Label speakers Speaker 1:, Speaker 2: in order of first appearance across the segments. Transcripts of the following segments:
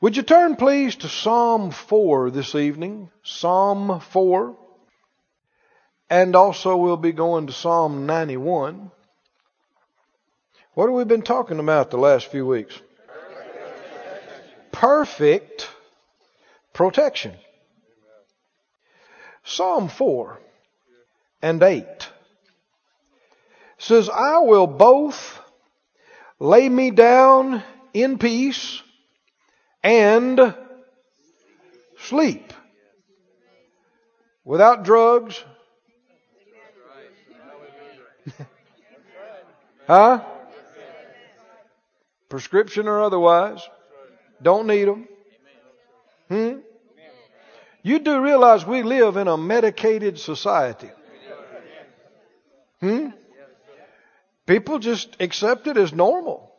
Speaker 1: Would you turn, please, to Psalm 4 this evening? Psalm 4. And also, we'll be going to Psalm 91. What have we been talking about the last few weeks? Perfect protection. Psalm 4 and 8 says, I will both lay me down in peace and sleep without drugs. huh? Prescription or otherwise. Don't need them. Hmm? You do realize we live in a medicated society. Hmm? People just accept it as normal.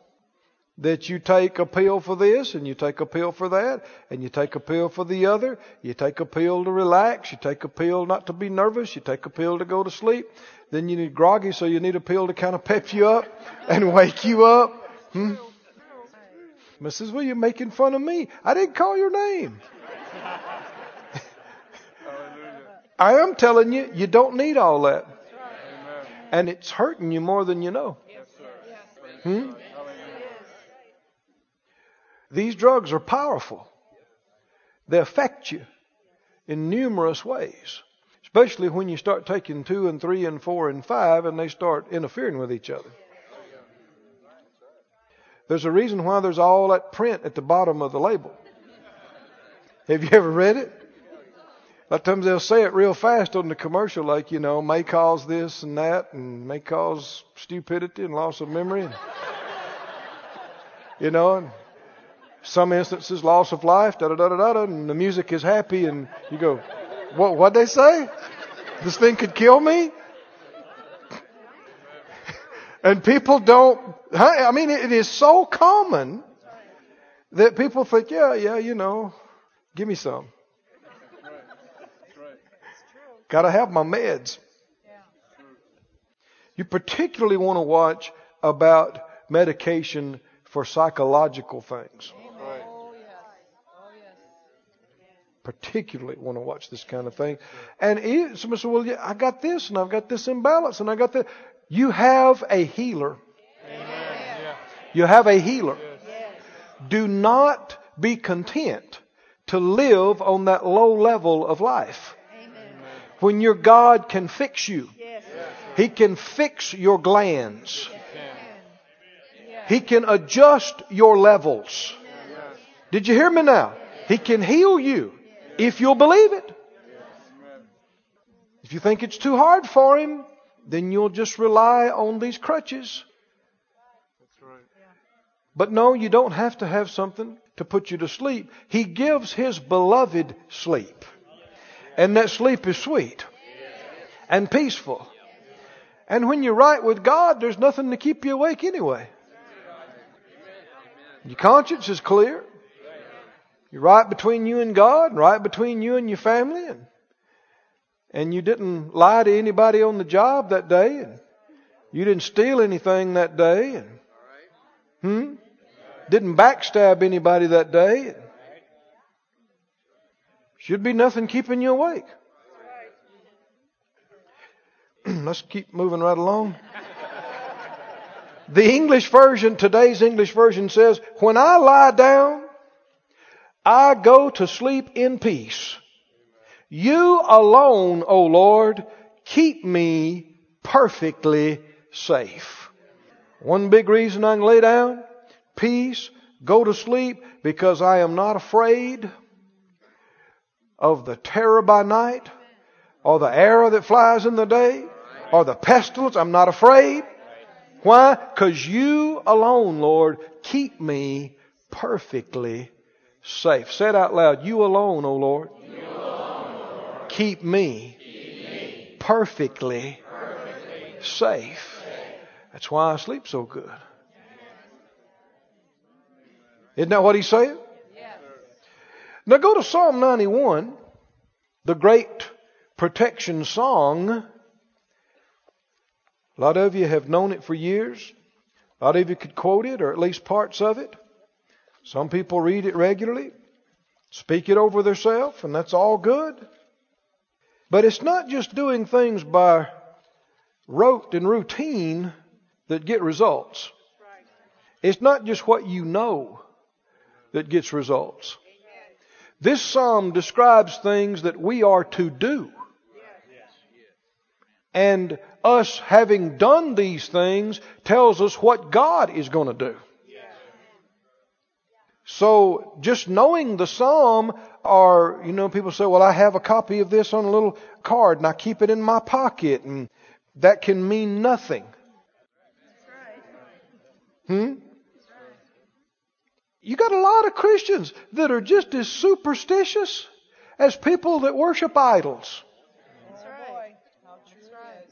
Speaker 1: That you take a pill for this and you take a pill for that and you take a pill for the other. You take a pill to relax. You take a pill not to be nervous. You take a pill to go to sleep. Then you need groggy, so you need a pill to kind of pep you up and wake you up. Hmm? Mrs. Well, you're making fun of me. I didn't call your name. I am telling you, you don't need all that. And it's hurting you more than you know. Hmm? These drugs are powerful. They affect you in numerous ways, especially when you start taking two and three and four and five and they start interfering with each other. There's a reason why there's all that print at the bottom of the label. Have you ever read it? A lot of times they'll say it real fast on the commercial, like, you know, may cause this and that, and may cause stupidity and loss of memory. And, you know, and some instances, loss of life, da da da da da, and the music is happy, and you go, what, what'd they say? This thing could kill me? and people don't, I mean, it is so common that people think, yeah, yeah, you know, give me some. Got to have my meds. You particularly want to watch about medication for psychological things. Particularly want to watch this kind of thing. And somebody said, well, yeah, I got this and I've got this imbalance and I got that. You have a healer. You have a healer. Do not be content to live on that low level of life when your God can fix you. He can fix your glands. He can adjust your levels. Did you hear me now? He can heal you if you'll believe it. If you think it's too hard for him, then you'll just rely on these crutches. But no, you don't have to have something to put you to sleep. He gives his beloved sleep. And that sleep is sweet and peaceful. And when you're right with God, there's nothing to keep you awake anyway. Your conscience is clear. You're right between you and God, right between you and your family, and, and you didn't lie to anybody on the job that day, and you didn't steal anything that day, and hmm, didn't backstab anybody that day. Should be nothing keeping you awake. Let's keep moving right along. The English version, today's English version says, When I lie down, I go to sleep in peace. You alone, O Lord, keep me perfectly safe. One big reason I can lay down, peace, go to sleep, because I am not afraid of the terror by night, or the arrow that flies in the day, or the pestilence. I'm not afraid. Why? Because you alone, Lord, keep me perfectly safe. Say it out loud. You alone, O Lord,
Speaker 2: Lord.
Speaker 1: Keep, me
Speaker 2: me
Speaker 1: perfectly,
Speaker 2: perfectly
Speaker 1: safe. That's why I sleep so good. Isn't that what he's saying? Now go to Psalm 91, the great protection song. A lot of you have known it for years. A lot of you could quote it, or at least parts of it. Some people read it regularly, speak it over themselves, and that's all good. But it's not just doing things by rote and routine that get results. It's not just what you know that gets results. This psalm describes things that we are to do. And us having done these things tells us what God is going to do. So just knowing the psalm, or you know, people say, "Well, I have a copy of this on a little card, and I keep it in my pocket," and that can mean nothing. Hmm. You got a lot of Christians that are just as superstitious as people that worship idols.
Speaker 3: That's right. That's right.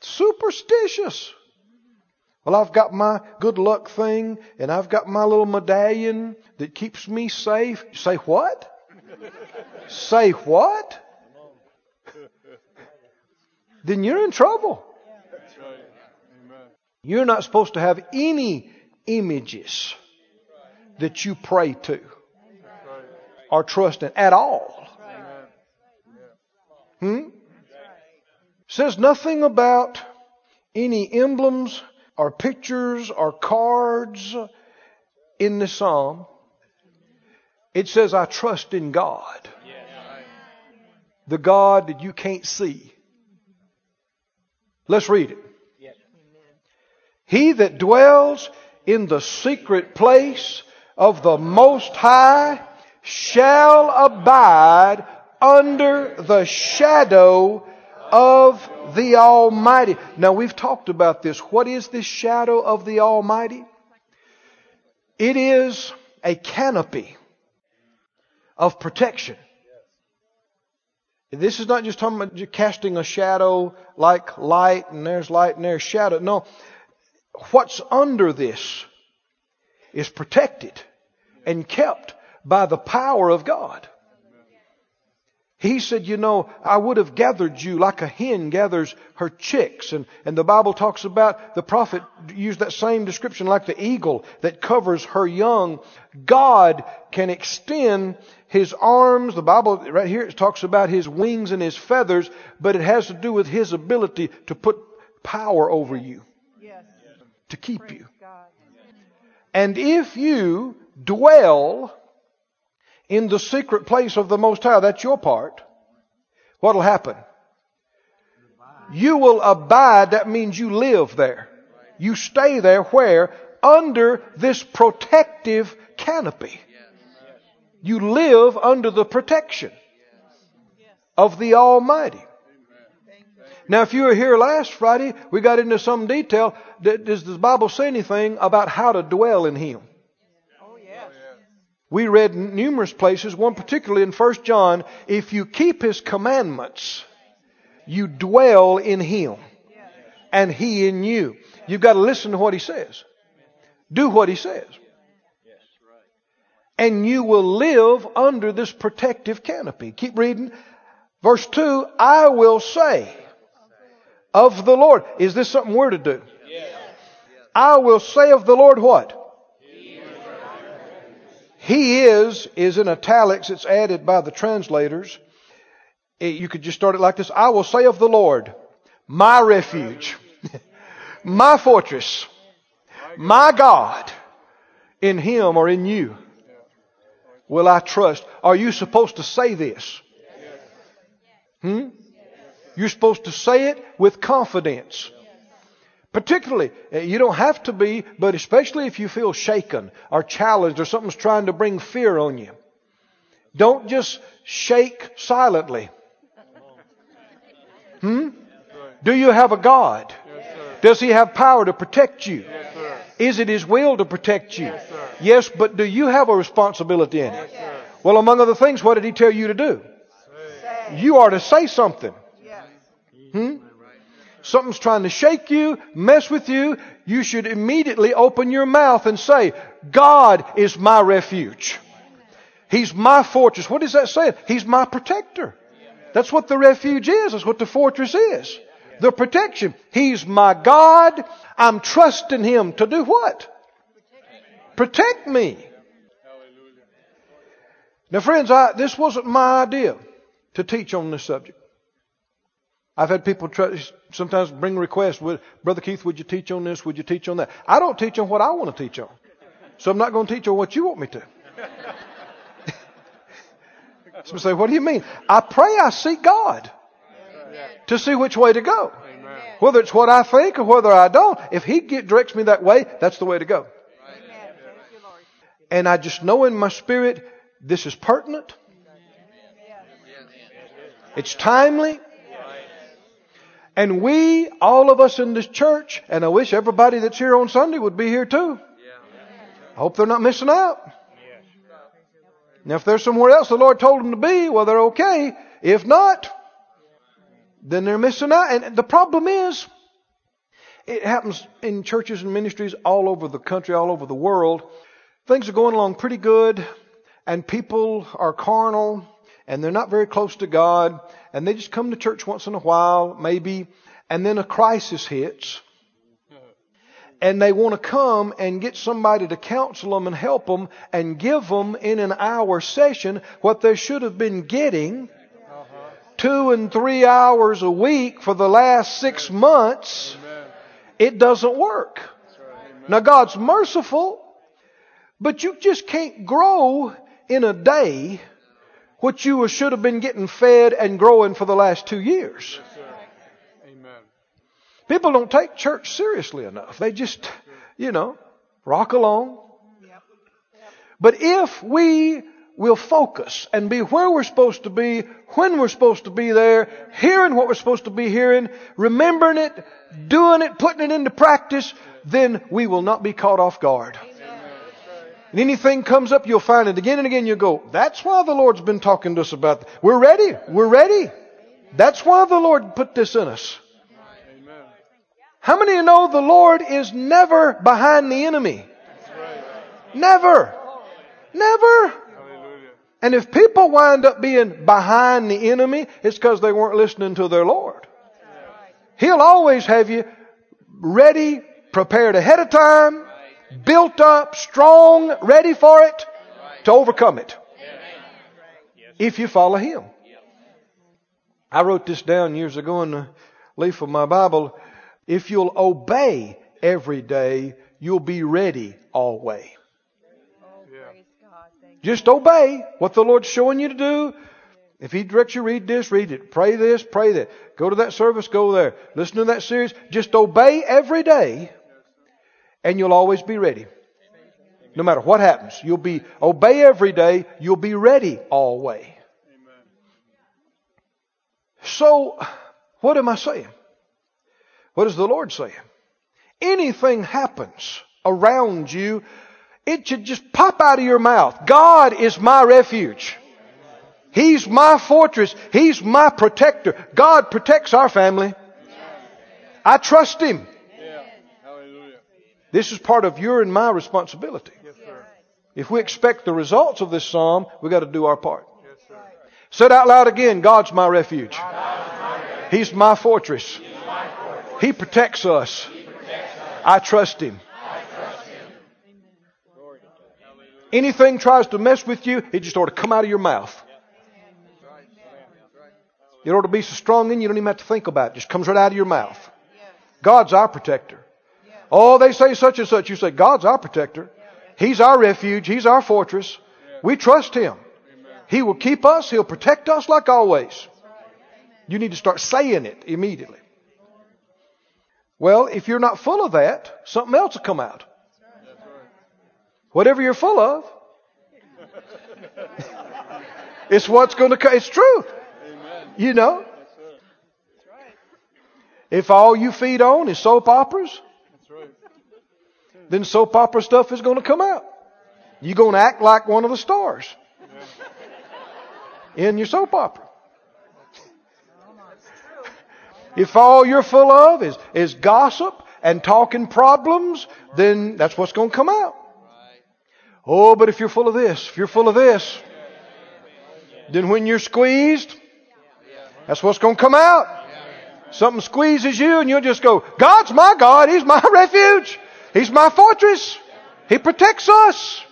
Speaker 1: Superstitious. Well, I've got my good luck thing and I've got my little medallion that keeps me safe. Say what? Say what? Then you're in trouble. You're not supposed to have any images that you pray to or trust in at all. Hmm? Says nothing about any emblems or pictures or cards in the psalm. It says, I trust in God. The God that you can't see. Let's read it. He that dwells in the secret place of the Most High shall abide under the shadow of the Almighty. Now we've talked about this. What is this shadow of the Almighty? It is a canopy of protection. This is not just talking about casting a shadow like light and there's light and there's shadow. No. What's under this is protected and kept by the power of God. He said, you know, I would have gathered you like a hen gathers her chicks. And, and the Bible talks about, the prophet used that same description like the eagle that covers her young. God can extend his arms. The Bible right here it talks about his wings and his feathers, but it has to do with his ability to put power over you.
Speaker 3: Yes.
Speaker 1: To keep you.
Speaker 3: God.
Speaker 1: And if you dwell in the secret place of the Most High, that's your part, what'll happen? You will abide, that means you live there. You stay there where? Under this protective canopy. You live under the protection of the Almighty. Now, if you were here last Friday, we got into some detail. Does the Bible say anything about how to dwell in Him? We read numerous places, one particularly in 1 John, if you keep his commandments, you dwell in him and he in you. You've got to listen to what he says. Do what he says. And you will live under this protective canopy. Keep reading. Verse 2, I will say of the Lord. Is this something we're to do? I will say of the Lord what? He is, is in italics, it's added by the translators. It- you could just start it like this. I will say of the Lord, my refuge, my fortress, my God, in Him or in you will I trust. Are you supposed to say this? Hmm? You're supposed to say it with confidence. Particularly, uh, you don't have to be, but especially if you feel shaken or challenged or something's trying to bring fear on you. Don't just shake silently. Hmm? Do you have a God? Does He have power to protect you? Is it His will to protect you? Yes, but do you have a responsibility in it? Well, among other things, what did He tell you to do? You are to say something. Something's trying to shake you, mess with you. You should immediately open your mouth and say, God is my refuge. He's my fortress. What is that saying? He's my protector. That's what the refuge is. That's what the fortress is. The protection. He's my God. I'm trusting Him to do what? protect me. Now, friends, I, this wasn't my idea to teach on this subject. I've had people try, sometimes bring requests, would, Brother Keith, would you teach on this? Would you teach on that? I don't teach on what I want to teach on. So I'm not going to teach on what you want me to. Some say, what do you mean? I pray I seek God to see which way to go. Whether it's what I think or whether I don't, if He get, directs me that way, that's the way to go. And I just know in my spirit this is pertinent. It's timely. And we, all of us in this church, and I wish everybody that's here on Sunday would be here too. I hope they're not missing out. Now, if they're somewhere else the Lord told them to be, well, they're okay. If not, then they're missing out. And the problem is, it happens in churches and ministries all over the country, all over the world. Things are going along pretty good, and people are carnal, and they're not very close to God, and they just come to church once in a while, maybe, and then a crisis hits, and they want to come and get somebody to counsel them and help them and give them in an hour session what they should have been getting two and three hours a week for the last six months. It doesn't work. Now God's merciful, but you just can't grow in a day what you should have been getting fed and growing for the last two years. Amen. People don't take church seriously enough. They just, you know, rock along. But if we will focus and be where we're supposed to be, when we're supposed to be there, hearing what we're supposed to be hearing, remembering it, doing it, putting it into practice, then we will not be caught off guard. And anything comes up, you'll find it again and again. You'll go, that's why the Lord's been talking to us about. We're ready. We're ready. That's why the Lord put this in us. Amen. How many of you know the Lord is never behind the enemy? Never. Never. And if people wind up being behind the enemy, it's because they weren't listening to their Lord. He'll always have you ready, prepared ahead of time, built up, strong, ready for it, to overcome it. If you follow Him. I wrote this down years ago in the leaf of my Bible. If you'll obey every day, you'll be ready always. Just obey what the Lord's showing you to do. If He directs you, read this, read it. Pray this, pray that. Go to that service, go there. Listen to that series. Just obey every day, and you'll always be ready. No matter what happens, you'll be obey every day. You'll be ready always. So, what am I saying? What is the Lord saying? Anything happens around you, it should just pop out of your mouth. God is my refuge. He's my fortress. He's my protector. God protects our family. I trust Him. This is part of your and my responsibility. If we expect the results of this psalm, we've got to do our part. Say it out loud again. God's my refuge. He's my fortress. He protects us. I trust Him. Anything tries to mess with you, it just ought to come out of your mouth. It ought to be so strong in you, you don't even have to think about it. it just comes right out of your mouth. God's our protector. Oh, they say such and such. You say, God's our protector. He's our refuge. He's our fortress. We trust Him. He will keep us. He'll protect us like always. You need to start saying it immediately. Well, if you're not full of that, something else will come out. Whatever you're full of, it's what's going to come. It's truth. You know? If all you feed on is soap operas, then soap opera stuff is going to come out. You're going to act like one of the stars in your soap opera. If all you're full of is, is gossip and talking problems, then that's what's going to come out. Oh, but if you're full of this, if you're full of this, then when you're squeezed, that's what's going to come out. Something squeezes you and you'll just go, God's my God. He's my refuge. He's my fortress. He protects us.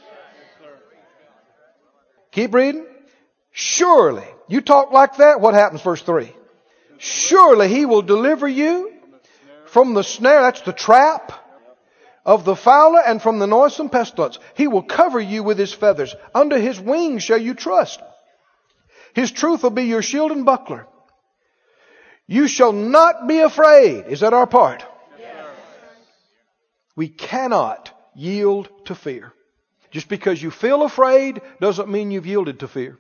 Speaker 1: Keep reading. Surely. You talk like that, what happens? Verse 3. Surely he will deliver you from the snare, that's the trap, of the fowler and from the noisome pestilence. He will cover you with his feathers. Under his wings shall you trust. His truth will be your shield and buckler. You shall not be afraid. Is that our part? We cannot yield to fear. Just because you feel afraid doesn't mean you've yielded to fear.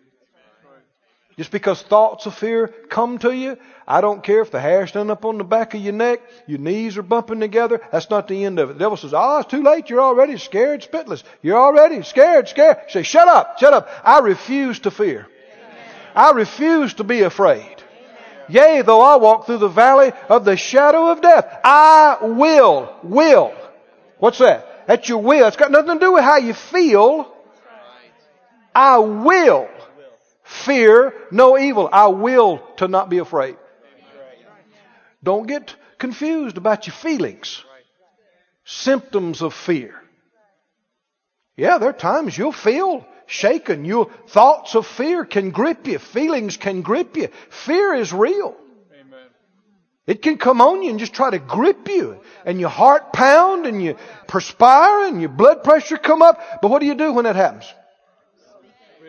Speaker 1: Just because thoughts of fear come to you, I don't care if the hair standing up on the back of your neck, your knees are bumping together, that's not the end of it. The devil says, ah, oh, it's too late, you're already scared, spitless. You're already scared, scared. Say, shut up, shut up. I refuse to fear. I refuse to be afraid. Yea, though I walk through the valley of the shadow of death, I will, will. What's that? That's your will. It's got nothing to do with how you feel. I will fear no evil. I will to not be afraid. Don't get confused about your feelings. Symptoms of fear. Yeah, there are times you'll feel shaken. Your thoughts of fear can grip you. Feelings can grip you. Fear is real. It can come on you and just try to grip you. And your heart pound and you perspire and your blood pressure come up. But what do you do when that happens?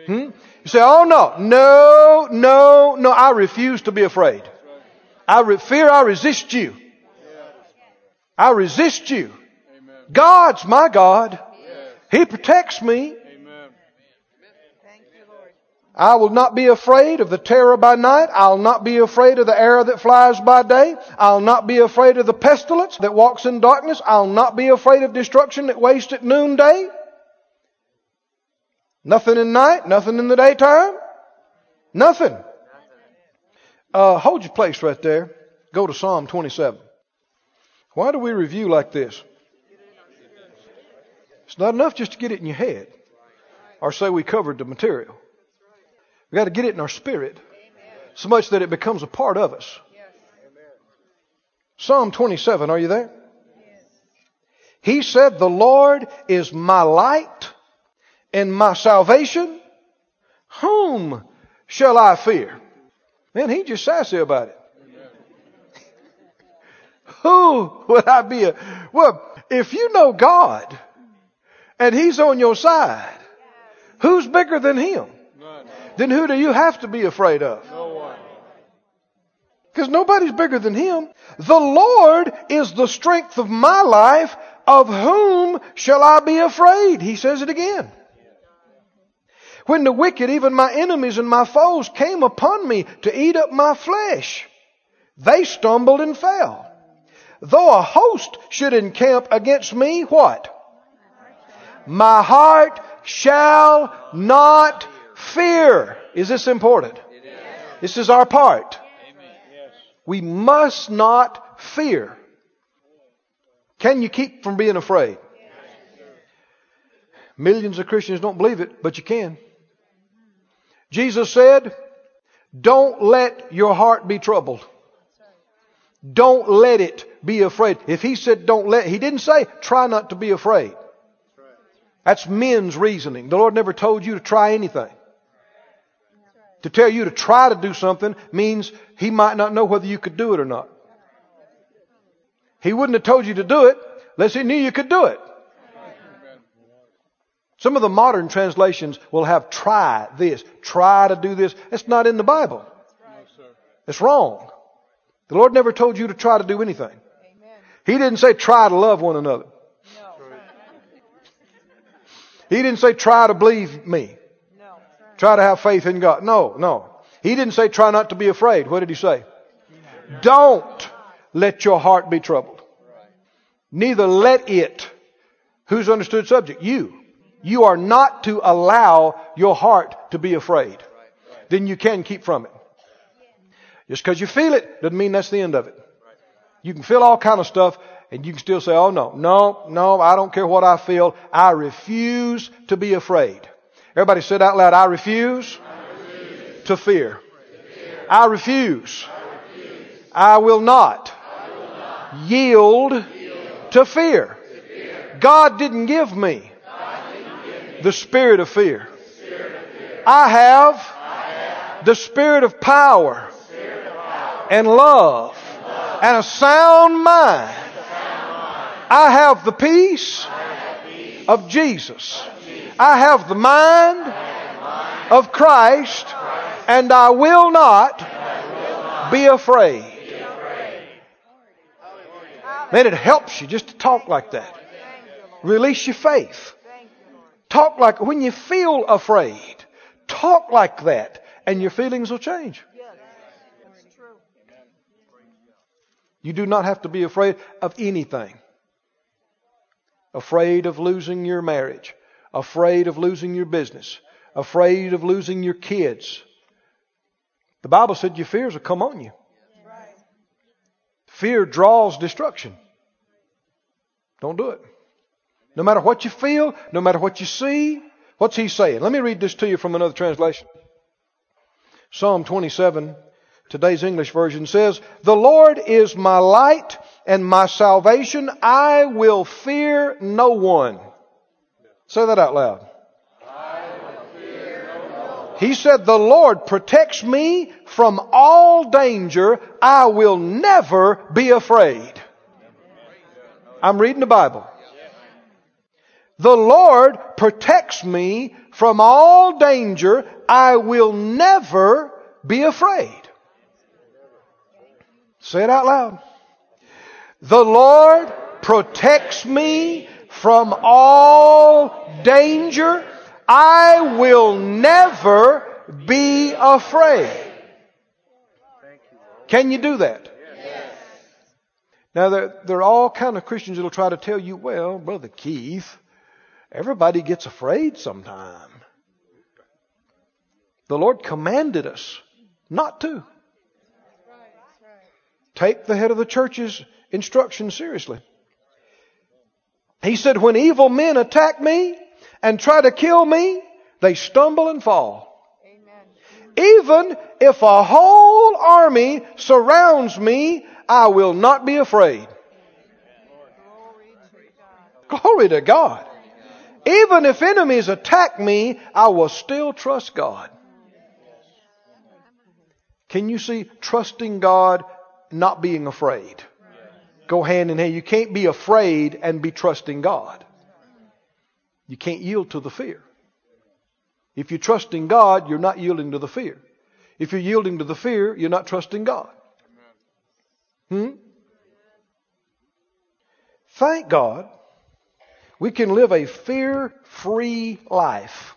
Speaker 1: Hmm? You say, oh no, no, no, no, I refuse to be afraid. I re- fear I resist you. I resist you. God's my God. He protects me. I will not be afraid of the terror by night. I'll not be afraid of the arrow that flies by day. I'll not be afraid of the pestilence that walks in darkness. I'll not be afraid of destruction that wastes at noonday. Nothing in night, nothing in the daytime. Nothing. Uh, hold your place right there. Go to Psalm 27. Why do we review like this? It's not enough just to get it in your head or say we covered the material. We got to get it in our spirit so much that it becomes a part of us. Psalm 27, are you there? He said, The Lord is my light and my salvation. Whom shall I fear? Man, he just sassy about it. Who would I be? A, well, if you know God and He's on your side, who's bigger than Him? Then who do you have to be afraid of?
Speaker 2: No one.
Speaker 1: Because nobody's bigger than him. The Lord is the strength of my life. Of whom shall I be afraid? He says it again. When the wicked, even my enemies and my foes, came upon me to eat up my flesh, they stumbled and fell. Though a host should encamp against me, what? My heart shall not fear. Is this important? This is our part. We must not fear. Can you keep from being afraid? Millions of Christians don't believe it, but you can. Jesus said, Don't let your heart be troubled. Don't let it be afraid. If he said don't let, he didn't say try not to be afraid. That's men's reasoning. The Lord never told you to try anything. To tell you to try to do something means he might not know whether you could do it or not. He wouldn't have told you to do it unless he knew you could do it. Some of the modern translations will have try this, try to do this. It's not in the Bible. It's wrong. The Lord never told you to try to do anything. He didn't say try to love one another. He didn't say try to believe me. Try to have faith in God. No, no. He didn't say try not to be afraid. What did he say? Don't let your heart be troubled. Neither let it. Who's understood subject? You. You are not to allow your heart to be afraid. Then you can keep from it. Just because you feel it doesn't mean that's the end of it. You can feel all kind of stuff and you can still say, oh no, no, no, I don't care what I feel. I refuse to be afraid. Everybody said out loud, I refuse, I refuse to, fear. to fear. I refuse. I, refuse. I, will, not I will not yield, yield to, fear. to fear. God didn't give me, the spirit of fear. I have the spirit of power and love and a sound mind. I have the peace of Jesus. I have the mind of Christ and I will not be afraid. Man, it helps you just to talk like that. Release your faith. Talk like, when you feel afraid, talk like that and your feelings will change. You do not have to be afraid of anything. Afraid of losing your marriage. Afraid of losing your business. Afraid of losing your kids. The Bible said your fears will come on you. Fear draws destruction. Don't do it. No matter what you feel, no matter what you see, what's he saying? Let me read this to you from another translation. Psalm 27, today's English version says, The Lord is my light and my salvation. I will fear no one. Say that out loud. He said, The Lord protects me from all danger. I will never be afraid. I'm reading the Bible. The Lord protects me from all danger. I will never be afraid. Say it out loud. The Lord protects me from all danger. I will never be afraid. Can you do that? Yes. Now, there, there are all kind of Christians that will try to tell you, well, Brother Keith, everybody gets afraid sometime. The Lord commanded us not to. Take the head of the church's instructions seriously. He said, when evil men attack me and try to kill me, they stumble and fall. Even if a whole army surrounds me, I will not be afraid. Glory to God. Even if enemies attack me, I will still trust God. Can you see trusting God, not being afraid? Go hand in hand. You can't be afraid and be trusting God. You can't yield to the fear. If you're trusting God, you're not yielding to the fear. If you're yielding to the fear, you're not trusting God. Hmm? Thank God we can live a fear free life.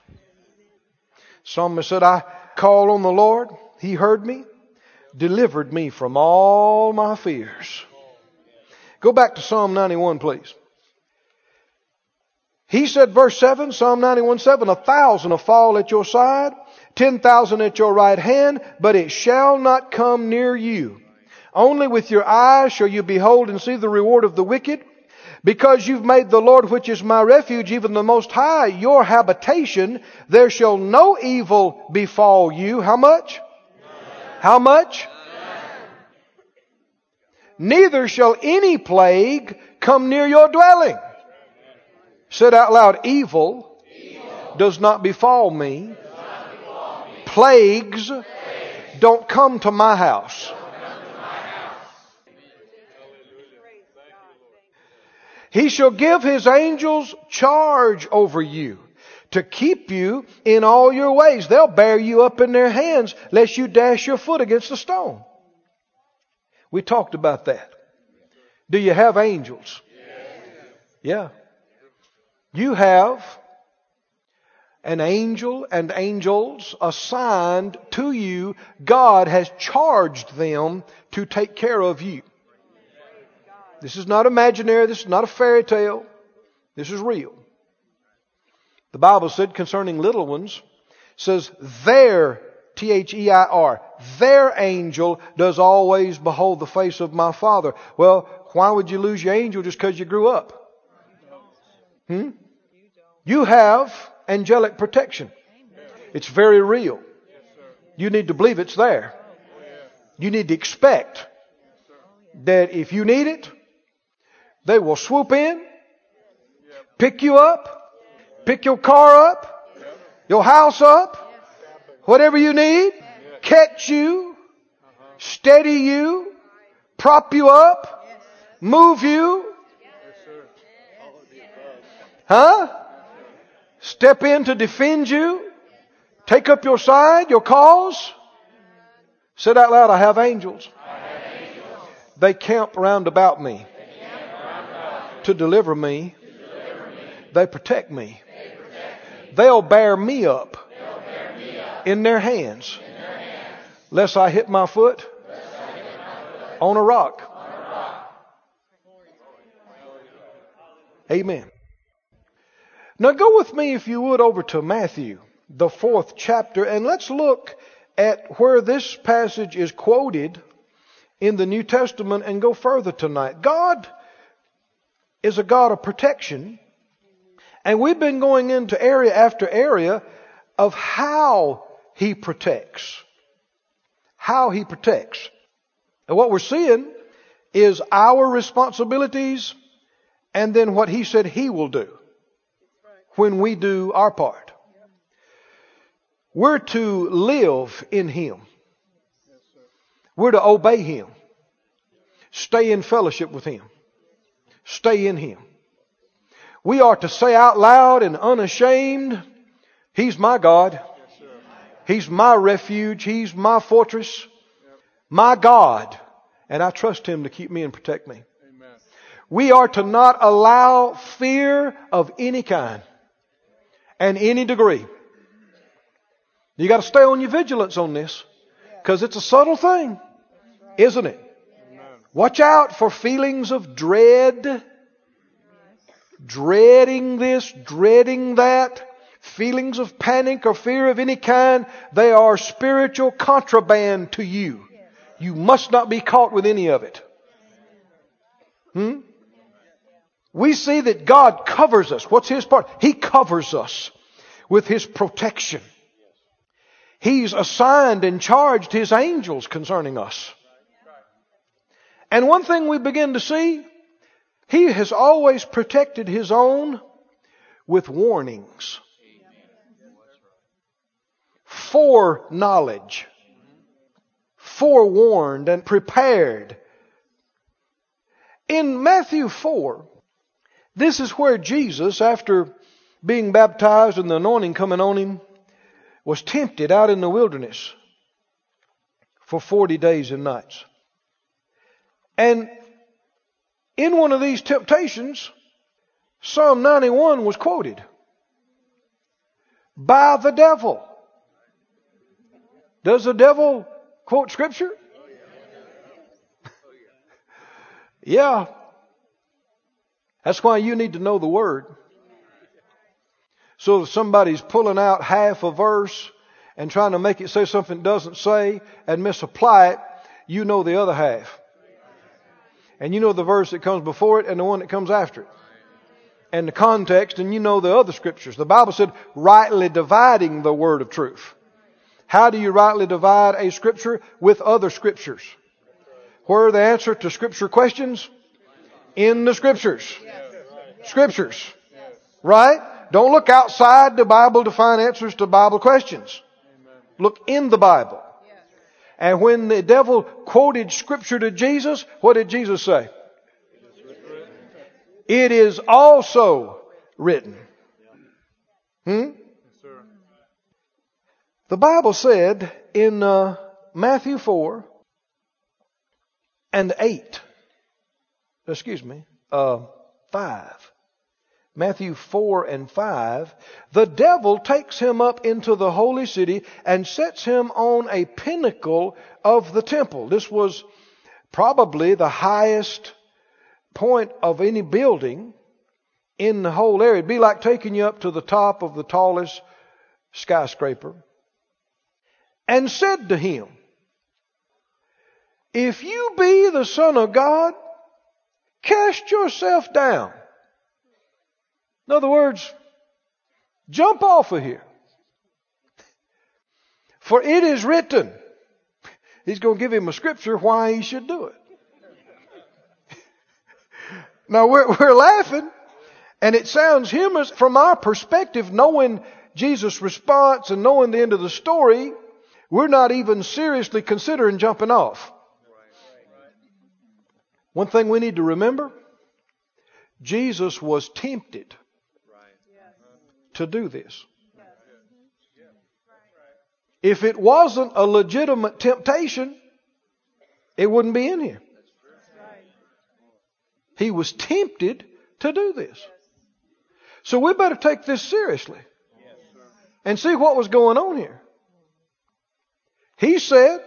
Speaker 1: Psalmist said, I called on the Lord. He heard me, delivered me from all my fears. Go back to Psalm 91, please. He said, verse 7, Psalm 91 7, a thousand will fall at your side, ten thousand at your right hand, but it shall not come near you. Only with your eyes shall you behold and see the reward of the wicked. Because you've made the Lord, which is my refuge, even the Most High, your habitation, there shall no evil befall you. How much? How much? Neither shall any plague come near your dwelling. Said out loud, evil, does not befall me. Plagues don't come to my house. He shall give his angels charge over you to keep you in all your ways. They'll bear you up in their hands lest you dash your foot against a stone. We talked about that. Do you have angels? Yeah. You have an angel and angels assigned to you. God has charged them to take care of you. This is not imaginary. This is not a fairy tale. This is real. The Bible said concerning little ones, says their, T-H-E-I-R, their angel does always behold the face of my Father. Well, why would you lose your angel just because you grew up? Hmm? You have angelic protection. It's very real. You need to believe it's there. You need to expect that if you need it, they will swoop in, pick you up, pick your car up, your house up, whatever you need, catch you, steady you, prop you up, move you. Huh? Step in to defend you, take up your side, your cause. Said out loud, I have angels. They camp round about me to deliver me. They protect me. They'll bear me up in their hands, lest I hit my foot on a rock. Amen. Now go with me, if you would, over to Matthew, the fourth chapter, and let's look at where this passage is quoted in the New Testament and go further tonight. God is a God of protection, and we've been going into area after area of how He protects. How He protects. And what we're seeing is our responsibilities and then what He said He will do when we do our part. We're to live in Him. We're to obey Him. Stay in fellowship with Him. Stay in Him. We are to say out loud and unashamed, He's my God. He's my refuge. He's my fortress. My God. And I trust Him to keep me and protect me. We are to not allow fear of any kind and any degree. You got to stay on your vigilance on this because it's a subtle thing, isn't it? Watch out for feelings of dread, dreading this, dreading that, feelings of panic or fear of any kind. They are spiritual contraband to you. You must not be caught with any of it. Hmm? We see that God covers us. What's His part? He covers us with His protection. He's assigned and charged His angels concerning us. And one thing we begin to see, He has always protected His own with warnings. Foreknowledge. Forewarned and prepared. In Matthew 4, this is where Jesus, after being baptized and the anointing coming on him, was tempted out in the wilderness for 40 days and nights. And in one of these temptations, Psalm 91 was quoted by the devil. Does the devil quote scripture? Yeah. That's why you need to know the word. So if somebody's pulling out half a verse and trying to make it say something it doesn't say and misapply it, you know the other half. And you know the verse that comes before it and the one that comes after it. And the context, and you know the other scriptures. The Bible said, rightly dividing the word of truth. How do you rightly divide a scripture? With other scriptures. Where are the answer to scripture questions? In the scriptures. Scriptures. Right? Don't look outside the Bible to find answers to Bible questions. Look in the Bible. And when the devil quoted scripture to Jesus, what did Jesus say? It is also written. Hmm? The Bible said in uh, Matthew 4 and 8, excuse me, uh, 5. Matthew 4 and 5, the devil takes him up into the holy city and sets him on a pinnacle of the temple. This was probably the highest point of any building in the whole area. It'd be like taking you up to the top of the tallest skyscraper and said to him, If you be the Son of God, cast yourself down. In other words, jump off of here. For it is written, he's going to give him a scripture why he should do it. now we're, we're laughing And it sounds humorous from our perspective, knowing Jesus' response and knowing the end of the story, we're not even seriously considering jumping off. One thing we need to remember Jesus was tempted to do this. If it wasn't a legitimate temptation, it wouldn't be in here. He was tempted to do this. So we better take this seriously and see what was going on here. He said,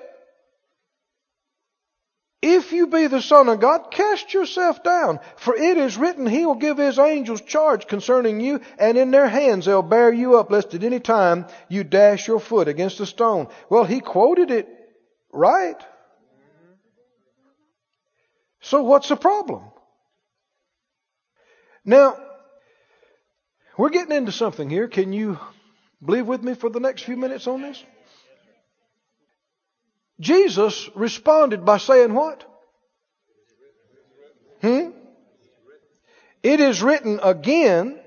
Speaker 1: if you be the Son of God, cast yourself down, for it is written, He will give His angels charge concerning you, and in their hands they'll bear you up, lest at any time you dash your foot against a stone. Well, he quoted it right. So what's the problem? Now, we're getting into something here. Can you believe with me for the next few minutes on this? Jesus responded by saying what? Hmm? It is written again.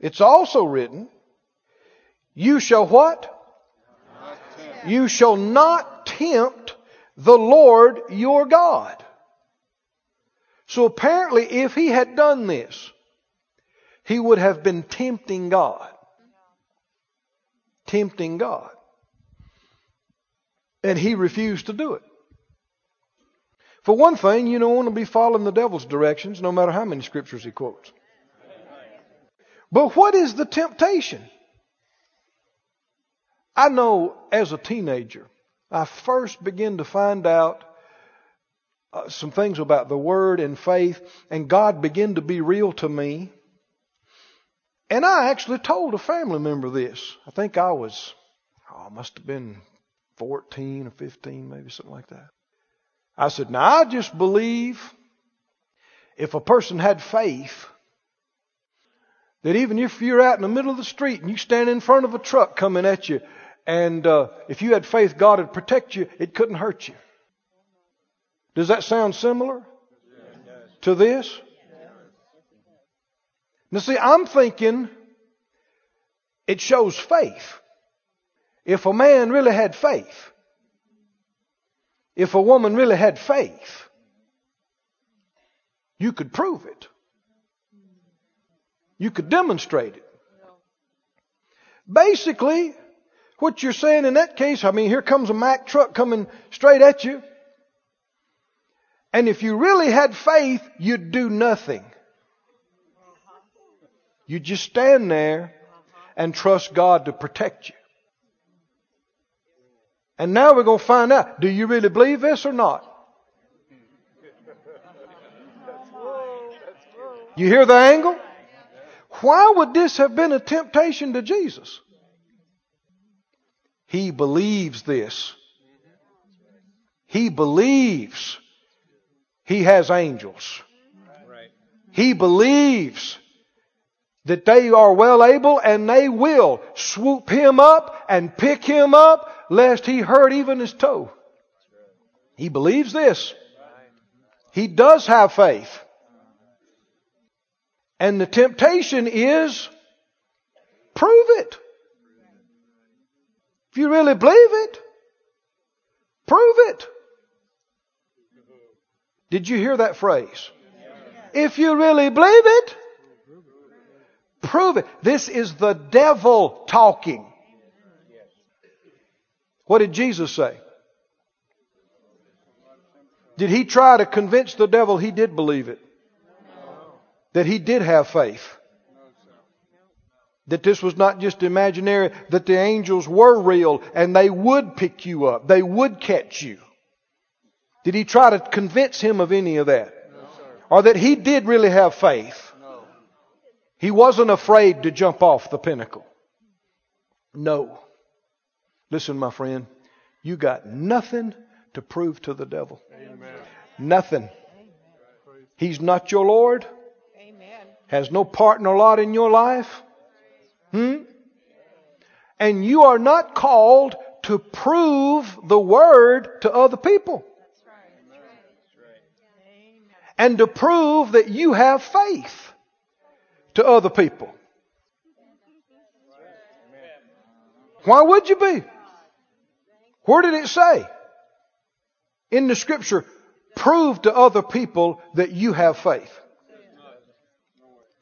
Speaker 1: It's also written, you shall what? You shall not tempt the Lord your God. So apparently if he had done this, he would have been tempting God. Tempting God. And he refused to do it. For one thing, you don't want to be following the devil's directions, no matter how many scriptures he quotes. But what is the temptation? I know as a teenager, I first began to find out uh, some things about the Word and faith, and God began to be real to me. And I actually told a family member this. I think I was, oh, I must have been 14 or 15, maybe something like that. I said, now I just believe if a person had faith, that even if you're out in the middle of the street and you stand in front of a truck coming at you, and uh, if you had faith God would protect you, it couldn't hurt you. Does that sound similar to this? Now, see, I'm thinking it shows faith. If a man really had faith, if a woman really had faith, you could prove it. You could demonstrate it. Basically, what you're saying in that case, I mean, here comes a Mack truck coming straight at you. And if you really had faith, you'd do nothing. You'd just stand there and trust God to protect you. And now we're going to find out do you really believe this or not? You hear the angle? Why would this have been a temptation to Jesus? He believes this. He believes he has angels. He believes that they are well able and they will swoop him up and pick him up lest he hurt even his toe. He believes this. He does have faith. And the temptation is prove it. If you really believe it, prove it. Did you hear that phrase? If you really believe it, prove it. This is the devil talking. What did Jesus say? Did he try to convince the devil he did believe it? That he did have faith? That this was not just imaginary, that the angels were real and they would pick you up. They would catch you. Did he try to convince him of any of that? or that he did really have faith? He wasn't afraid to jump off the pinnacle. No. Listen, my friend, you got nothing to prove to the devil. Amen. Nothing. He's not your Lord. Amen. Has no part nor lot in your life. Hmm? And you are not called to prove the word to other people. And to prove that you have faith. to other people? Why would you be? Where did it say? In the scripture, prove to other people that you have faith.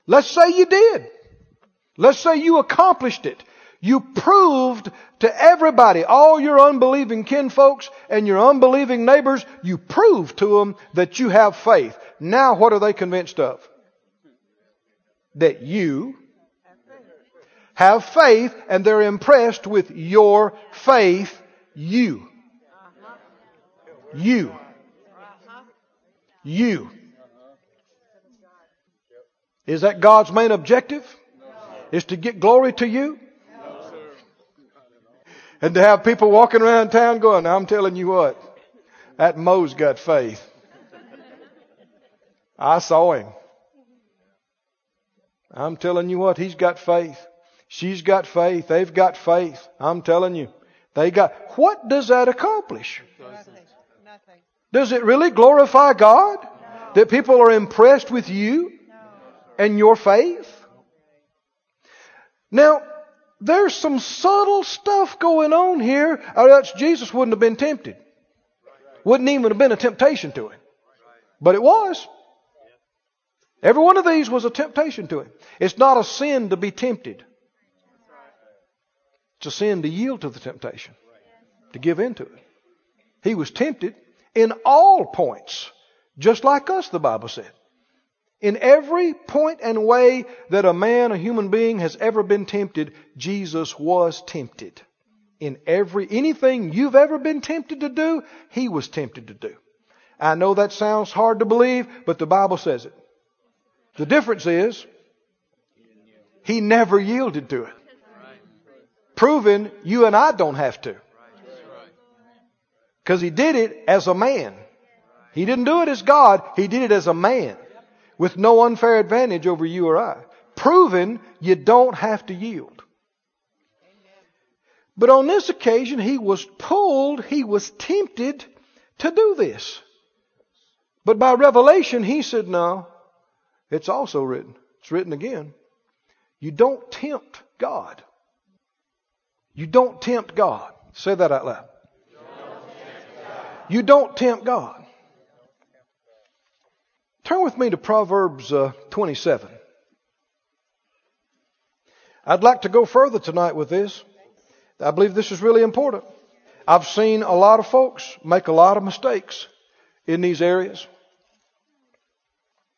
Speaker 1: Let's say you did. Let's say you accomplished it. You proved to everybody, all your unbelieving kinfolks and your unbelieving neighbors, you proved to them that you have faith. Now what are they convinced of? That you have faith and they're impressed with your faith, you. You. You. Is that God's main objective? Is to get glory to you? And to have people walking around town going, I'm telling you what, that Mo's got faith. I saw him. I'm telling you what, he's got faith. She's got faith. They've got faith. I'm telling you. They got, what does that accomplish?
Speaker 3: Nothing. Nothing.
Speaker 1: Does it really glorify God? That people are impressed with you and your faith? Now, there's some subtle stuff going on here, oh, or else Jesus wouldn't have been tempted. Wouldn't even have been a temptation to him. But it was. Every one of these was a temptation to him. It's not a sin to be tempted. A sin to yield to the temptation, to give in to it. He was tempted in all points, just like us, the Bible said. In every point and way that a man, a human being, has ever been tempted, Jesus was tempted. In every, anything you've ever been tempted to do, He was tempted to do. I know that sounds hard to believe, but the Bible says it. The difference is, He never yielded to it. Proving you and I don't have to. Because He did it as a man. He didn't do it as God, He did it as a man with no unfair advantage over you or I. Proving you don't have to yield. But on this occasion, he was pulled, he was tempted to do this. But by revelation, he said, no, it's also written. It's written again. You don't tempt God. You don't tempt God. Say that out loud. You don't tempt God. Turn with me to Proverbs uh, 27. I'd like to go further tonight with this. I believe this is really important. I've seen a lot of folks make a lot of mistakes in these areas.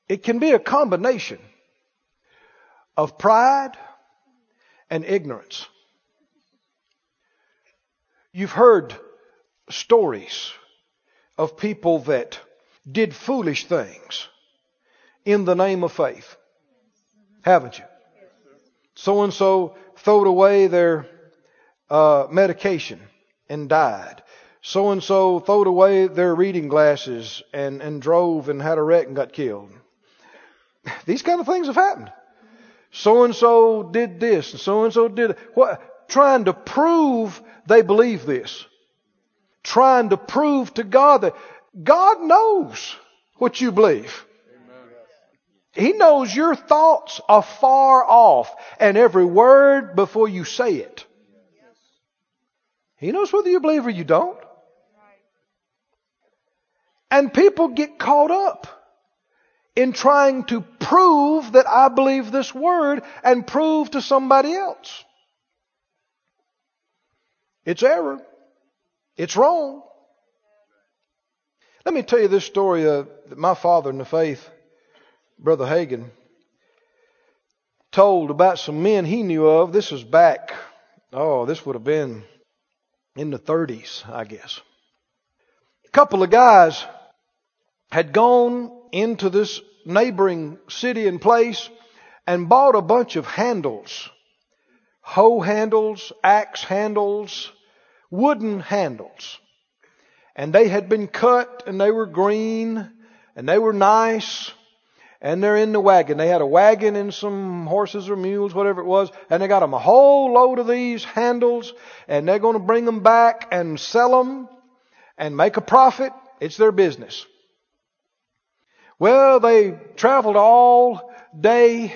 Speaker 1: It can be a combination of pride and ignorance. You've heard stories of people that did foolish things in the name of faith. Haven't you? So and so throwed away their uh, medication and died. So and so throwed away their reading glasses and, and drove and had a wreck and got killed. These kind of things have happened. So and so did this and so and so did what trying to prove they believe this. Trying to prove to God that God knows what you believe. He knows your thoughts are far off and every word before you say it. He knows whether you believe or you don't. And people get caught up in trying to prove that I believe this word and prove to somebody else. It's error. It's wrong. Let me tell you this story that my father in the faith, Brother Hagin, told about some men he knew of. This was back, oh, this would have been in the 30s, I guess. A couple of guys had gone into this neighboring city and place and bought a bunch of handles hoe handles, axe handles, wooden handles. And they had been cut and they were green and they were nice and they're in the wagon. They had a wagon and some horses or mules, whatever it was, and they got them a whole load of these handles, and they're going to bring them back and sell them and make a profit. It's their business. Well, they traveled all day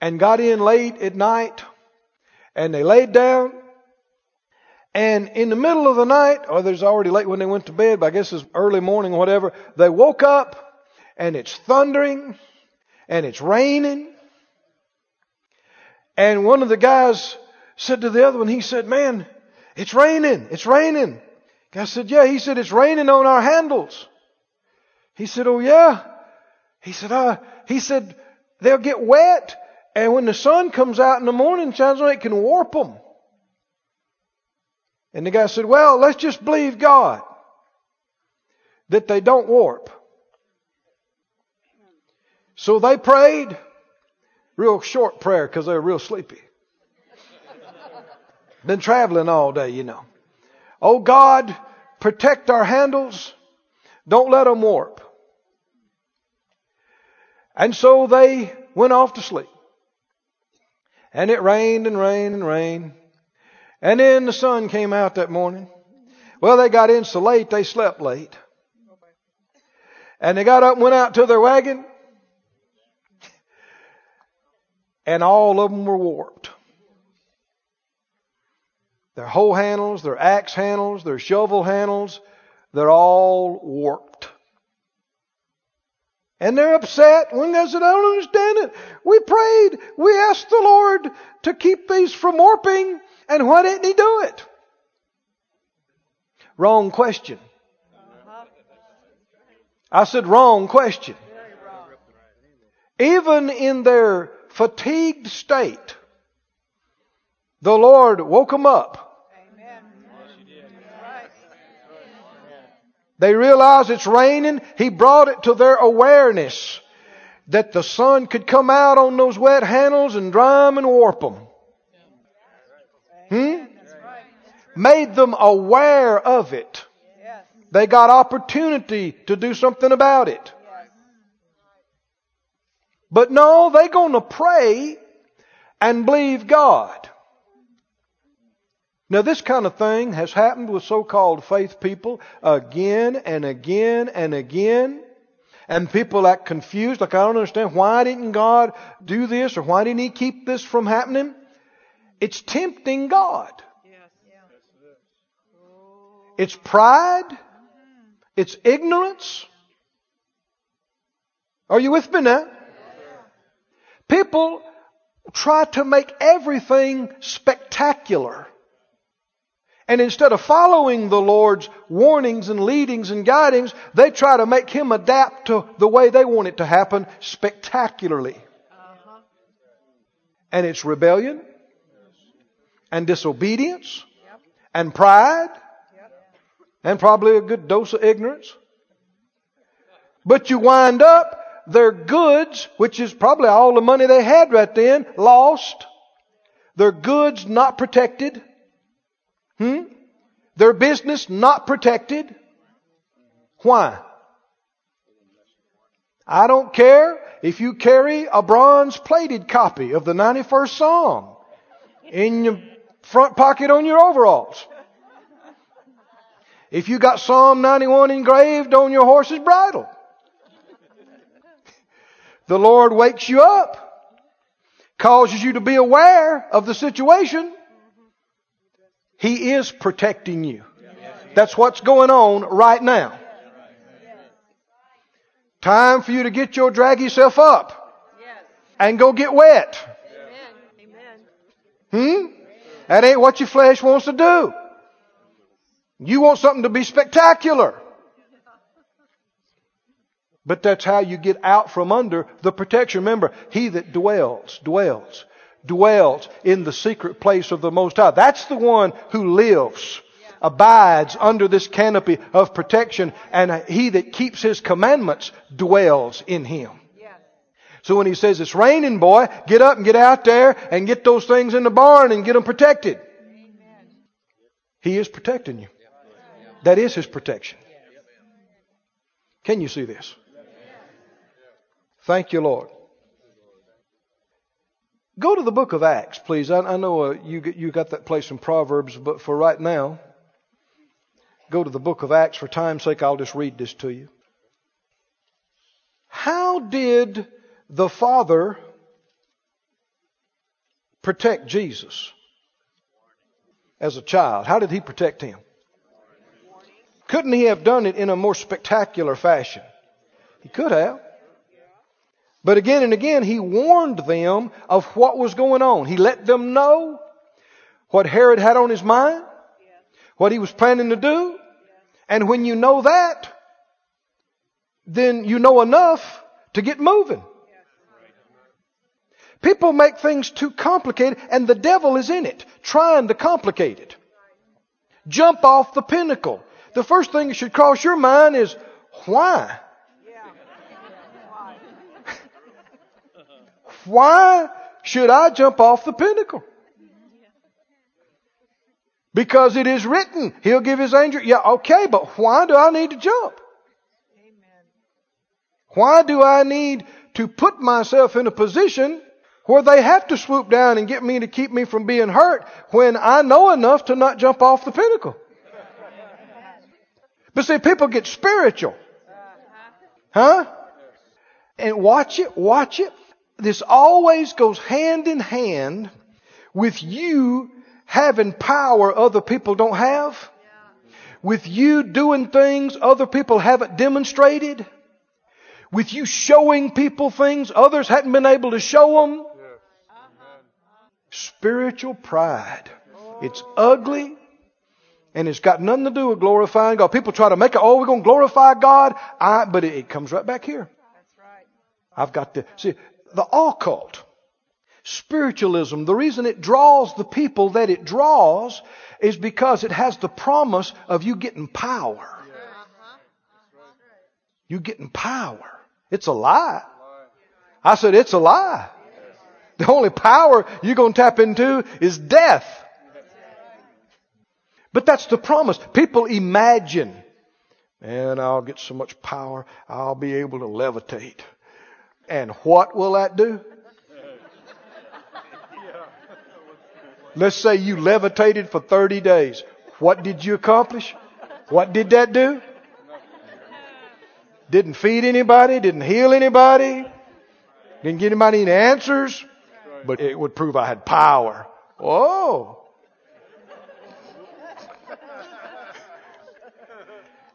Speaker 1: and got in late at night and they laid down and in the middle of the night, or there's already late when they went to bed, but I guess it's early morning or whatever, they woke up and it's thundering and it's raining. And one of the guys said to the other one, he said, man, it's raining, it's raining. Guy said, yeah. He said, it's raining on our handles. He said, oh yeah. He said, uh, he said, they'll get wet and when the sun comes out in the morning, shines it can warp them. And the guy said, well, let's just believe God that they don't warp. So they prayed, real short prayer because they were real sleepy. Been traveling all day, you know. Oh God, protect our handles. Don't let them warp. And so they went off to sleep. And it rained and rained and rained. And then the sun came out that morning. Well, they got in so late, they slept late. And they got up and went out to their wagon. And all of them were warped. Their hoe handles, their axe handles, their shovel handles, they're all warped. And they're upset. One said, I don't understand it. We prayed. We asked the Lord to keep these from warping. And why didn't He do it? Wrong question. I said wrong question. Even in their fatigued state, the Lord woke them up. They realized it's raining. He brought it to their awareness that the sun could come out on those wet handles and dry them and warp them. Hmm? Made them aware of it. They got opportunity to do something about it. But no, they're going to pray and believe God. Now, this kind of thing has happened with so called faith people again and again and again. And people act confused, like, I don't understand. Why didn't God do this? Or why didn't He keep this from happening? It's tempting God. It's pride. It's ignorance. Are you with me now? People try to make everything spectacular. And instead of following the Lord's warnings and leadings and guidings, they try to make Him adapt to the way they want it to happen spectacularly. Uh-huh. And it's rebellion and disobedience yep. and pride yep. and probably a good dose of ignorance. But you wind up their goods, which is probably all the money they had right then, lost. Their goods not protected. Hmm? Their business not protected. Why? I don't care if you carry a bronze plated copy of the 91st Psalm in your front pocket on your overalls. If you got Psalm 91 engraved on your horse's bridle. The Lord wakes you up, causes you to be aware of the situation, he is protecting you. That's what's going on right now. Time for you to get your drag yourself up and go get wet. Hmm? That ain't what your flesh wants to do. You want something to be spectacular. But that's how you get out from under the protection. Remember, he that dwells, dwells dwells in the secret place of the Most High. That's the one who lives, abides under this canopy of protection, and he that keeps his commandments dwells in him. So when he says it's raining, boy, get up and get out there and get those things in the barn and get them protected. He is protecting you. That is his protection. Can you see this? Thank you, Lord. Go to the book of Acts, please. I, I know uh, you, you got that place in Proverbs, but for right now, go to the book of Acts. For time's sake, I'll just read this to you. How did the Father protect Jesus as a child? How did he protect him? Couldn't he have done it in a more spectacular fashion? He could have. But again and again, he warned them of what was going on. He let them know what Herod had on his mind, what he was planning to do. And when you know that, then you know enough to get moving. People make things too complicated and the devil is in it, trying to complicate it. Jump off the pinnacle. The first thing that should cross your mind is, why? Why should I jump off the pinnacle? Because it is written, He'll give His angel. Yeah, okay, but why do I need to jump? Why do I need to put myself in a position where they have to swoop down and get me to keep me from being hurt when I know enough to not jump off the pinnacle? But see, people get spiritual. Huh? And watch it, watch it. This always goes hand in hand with you having power other people don't have. With you doing things other people haven't demonstrated. With you showing people things others hadn't been able to show them. Spiritual pride. It's ugly and it's got nothing to do with glorifying God. People try to make it, oh, we're going to glorify God. I, but it, it comes right back here.
Speaker 3: That's right.
Speaker 1: I've got to see the occult, spiritualism. The reason it draws the people that it draws is because it has the promise of you getting power. You getting power. It's a lie. I said it's a lie. The only power you're going to tap into is death. But that's the promise. People imagine, man, I'll get so much power, I'll be able to levitate. And what will that do? Let's say you levitated for 30 days. What did you accomplish? What did that do? Didn't feed anybody, didn't heal anybody, didn't get anybody any answers, but it would prove I had power. Oh.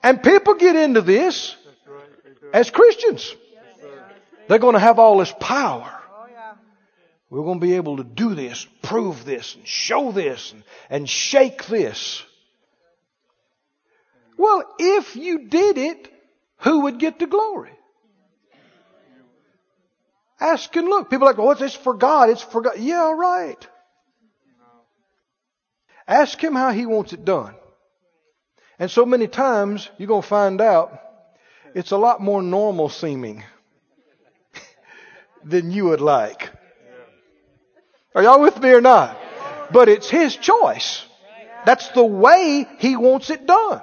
Speaker 1: And people get into this as Christians. They're going to have all this power.
Speaker 3: Oh.
Speaker 1: We're going to be able to do this, prove this, and show this, and, and shake this. Well, if you did it, who would get the glory? Ask and look. People are like, oh, well, it's for God. It's for God. Yeah, right. Ask Him how He wants it done. And so many times you're going to find out it's a lot more normal seeming than you would like. Are y'all with me or not? But it's His choice. That's the way He wants it done.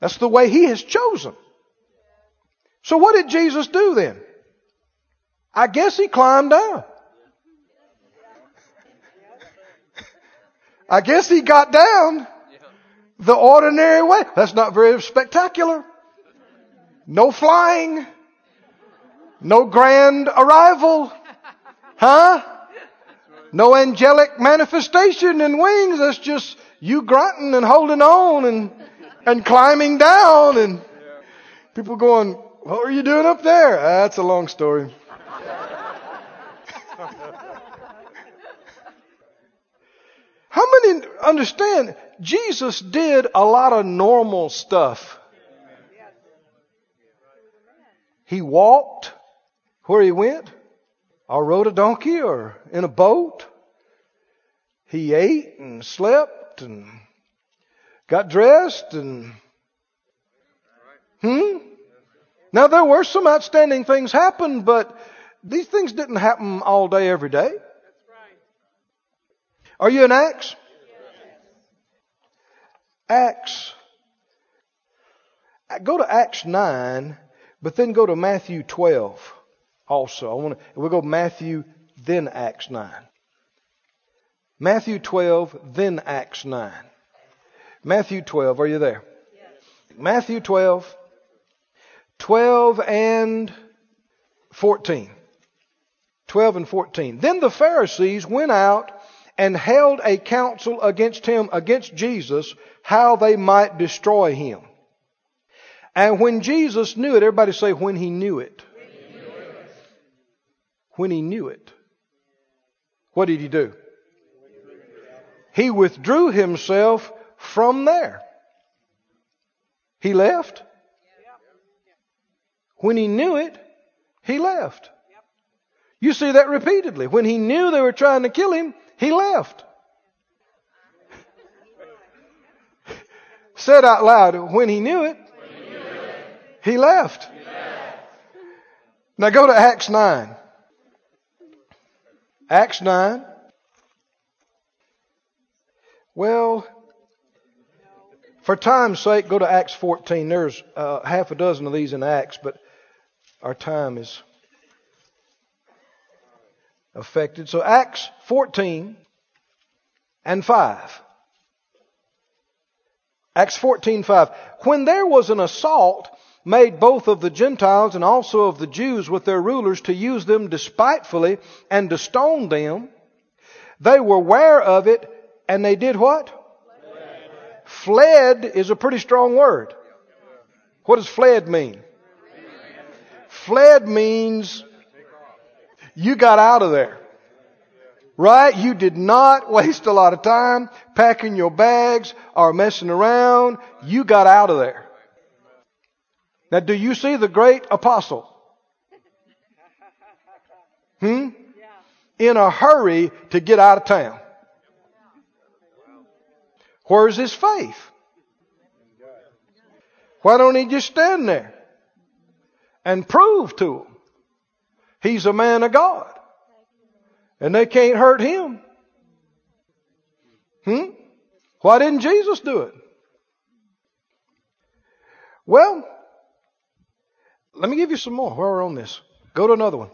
Speaker 1: That's the way He has chosen. So what did Jesus do then? I guess He climbed down. I guess He got down the ordinary way. That's not very spectacular. No flying. No grand arrival. Huh? No angelic manifestation in wings. That's just you grunting and holding on and, and climbing down and people going, what were you doing up there? Ah, that's a long story. How many understand Jesus did a lot of normal stuff? He walked where he went, or rode a donkey, or in a boat. He ate and slept and got dressed and. Hmm? Now there were some outstanding things happen, but these things didn't happen all day, every day. Are you in Acts? Acts. Go to Acts 9, but then go to Matthew 12 also. I want to, we'll go Matthew, then Acts 9. Matthew 12, then Acts 9. Matthew 12, are you there?
Speaker 3: Yes.
Speaker 1: Matthew 12, 12 and 14. 12 and 14. Then the Pharisees went out and held a council against him, against Jesus, how they might destroy him. And when Jesus knew it, everybody say, when he knew it. When he knew it. What did he do? He withdrew himself from there. He left. When he knew it, he left. You see that repeatedly. When he knew they were trying to kill him, he left. Said out loud, when he knew it, he left. Now go to Acts 9. Acts 9. Well, for time's sake, go to Acts 14. There's uh, half a dozen of these in Acts, but our time is affected. So Acts 14 and 5. Acts 14, 5. When there was an assault made both of the Gentiles and also of the Jews with their rulers to use them despitefully and to stone them, they were aware of it and they did what? Fled. fled is a pretty strong word. What does fled mean? Fled means you got out of there. Right? You did not waste a lot of time packing your bags or messing around. You got out of there. Now, do you see the great apostle? Hmm? In a hurry to get out of town. Where's his faith? Why don't he just stand there and prove to them he's a man of God? And they can't hurt him. Hmm? Why didn't Jesus do it? Well, let me give you some more while we're on this. Go to another one.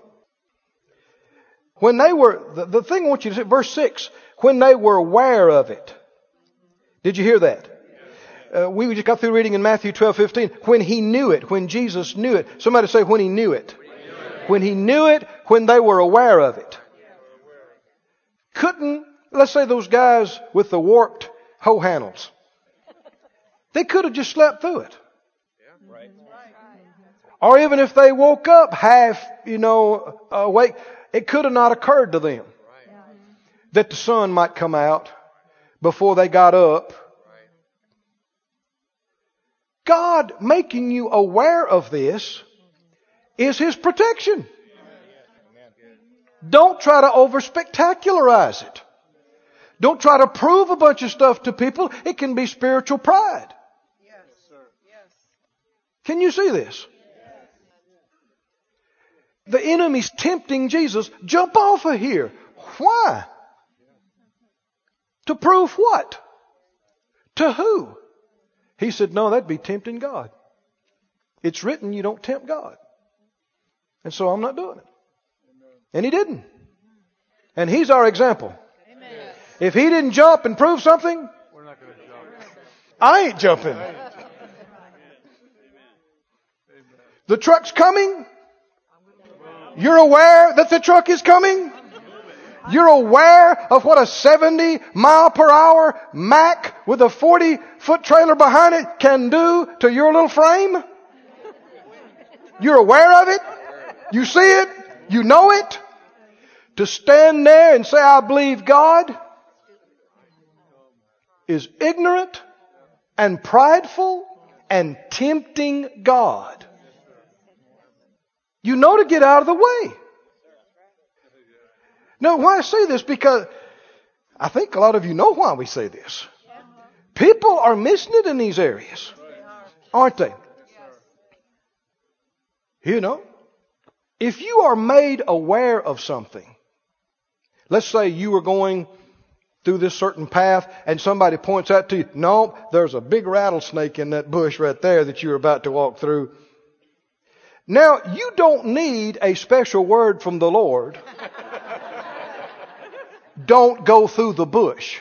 Speaker 1: When they were, the, the thing I want you to see, verse 6, when they were aware of it. Did you hear that? Uh, we just got through reading in Matthew 12, 15. When he knew it, when Jesus knew it. Somebody say when he knew it. When he knew it, when they were aware of it. Couldn't, let's say those guys with the warped hoe handles. They could have just slept through it. Or even if they woke up half, you know, awake, it could have not occurred to them that the sun might come out before they got up. God making you aware of this is His protection. Don't try to over spectacularize it. Don't try to prove a bunch of stuff to people. It can be spiritual pride.
Speaker 3: Yes, sir. Yes.
Speaker 1: Can you see this? The enemy's tempting Jesus. Jump off of here. Why? To prove what? To who? He said, no, that'd be tempting God. It's written you don't tempt God. And so I'm not doing it. And he didn't. And he's our example.
Speaker 3: Amen.
Speaker 1: If he didn't jump and prove something, I ain't jumping. The truck's coming. You're aware that the truck is coming. You're aware of what a 70 mile per hour Mack with a 40 foot trailer behind it can do to your little frame. You're aware of it. You see it. You know it. To stand there and say, I believe God is ignorant and prideful and tempting God. You know to get out of the way. Now, why I say this? Because I think a lot of you know why we say this. People are missing it in these areas, aren't they? You know, if you are made aware of something, let's say you were going through this certain path and somebody points out to you, no, there's a big rattlesnake in that bush right there that you're about to walk through. Now, you don't need a special word from the Lord. don't go through the bush.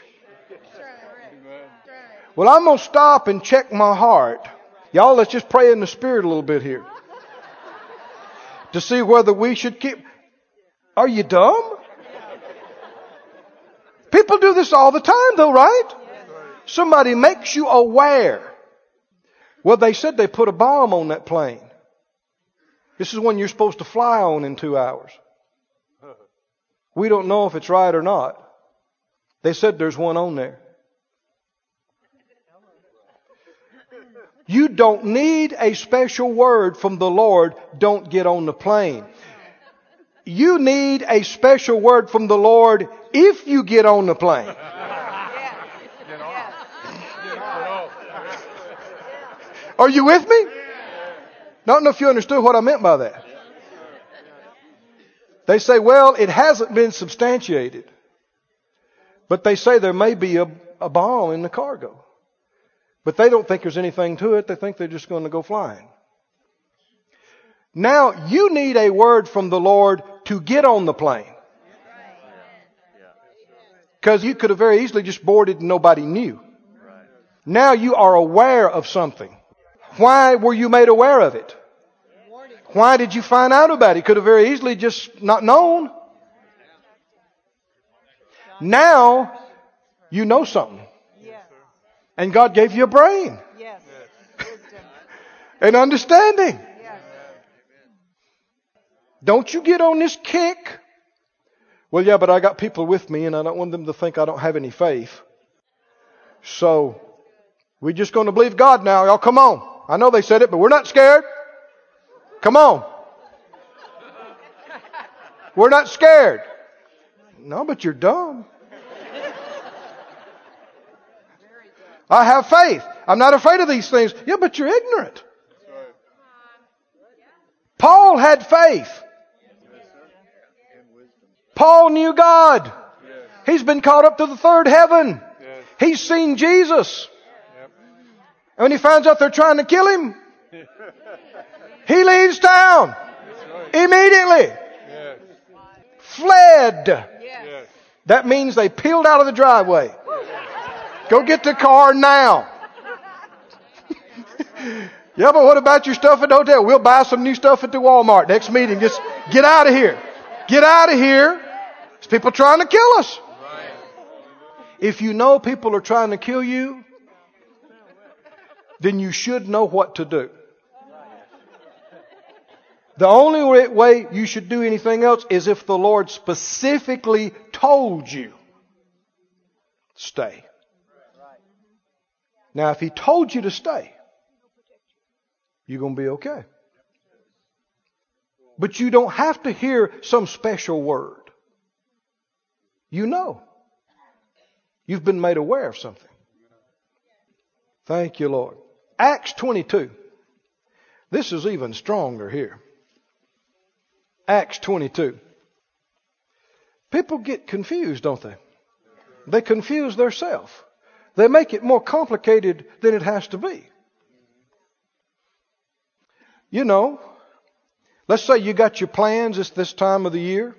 Speaker 1: Well, I'm going to stop and check my heart. Y'all, let's just pray in the Spirit a little bit here. To see whether we should keep. Are you dumb? People do this all the time though, right? Somebody makes you aware. Well, they said they put a bomb on that plane. This is one you're supposed to fly on in two hours. We don't know if it's right or not. They said there's one on there. You don't need a special word from the Lord, don't get on the plane. You need a special word from the Lord if you get on the plane. Are you with me? Don't know if you understood what I meant by that. They say, well, it hasn't been substantiated. But they say there may be a, a bomb in the cargo. But they don't think there's anything to it. They think they're just going to go flying. Now, you need a word from the Lord to get on the plane. Because you could have very easily just boarded and nobody knew. Now you are aware of something. Why were you made aware of it? Why did you find out about it? Could have very easily just not known. Now you know something. And God gave you a brain and understanding. Don't you get on this kick. Well, yeah, but I got people with me and I don't want them to think I don't have any faith. So, we're just going to believe God now. Y'all come on. I know they said it, but we're not scared. Come on. We're not scared. No, but you're dumb. I have faith. I'm not afraid of these things. Yeah, but you're ignorant. Paul had faith. Paul knew God. He's been caught up to the third heaven. He's seen Jesus. And when he finds out they're trying to kill him, he leaves town immediately. Fled. That means they peeled out of the driveway. Go get the car now. yeah, but what about your stuff at the hotel? We'll buy some new stuff at the Walmart. Next meeting, just get out of here. Get out of here. There's people trying to kill us. If you know people are trying to kill you, then you should know what to do. The only way you should do anything else is if the Lord specifically told you, stay. Now, if He told you to stay, you're going to be okay. But you don't have to hear some special word. You know. You've been made aware of something. Thank you, Lord. Acts 22. This is even stronger here. Acts 22. People get confused, don't they? They confuse themselves. They make it more complicated than it has to be. You know, let's say you got your plans this, this time of the year.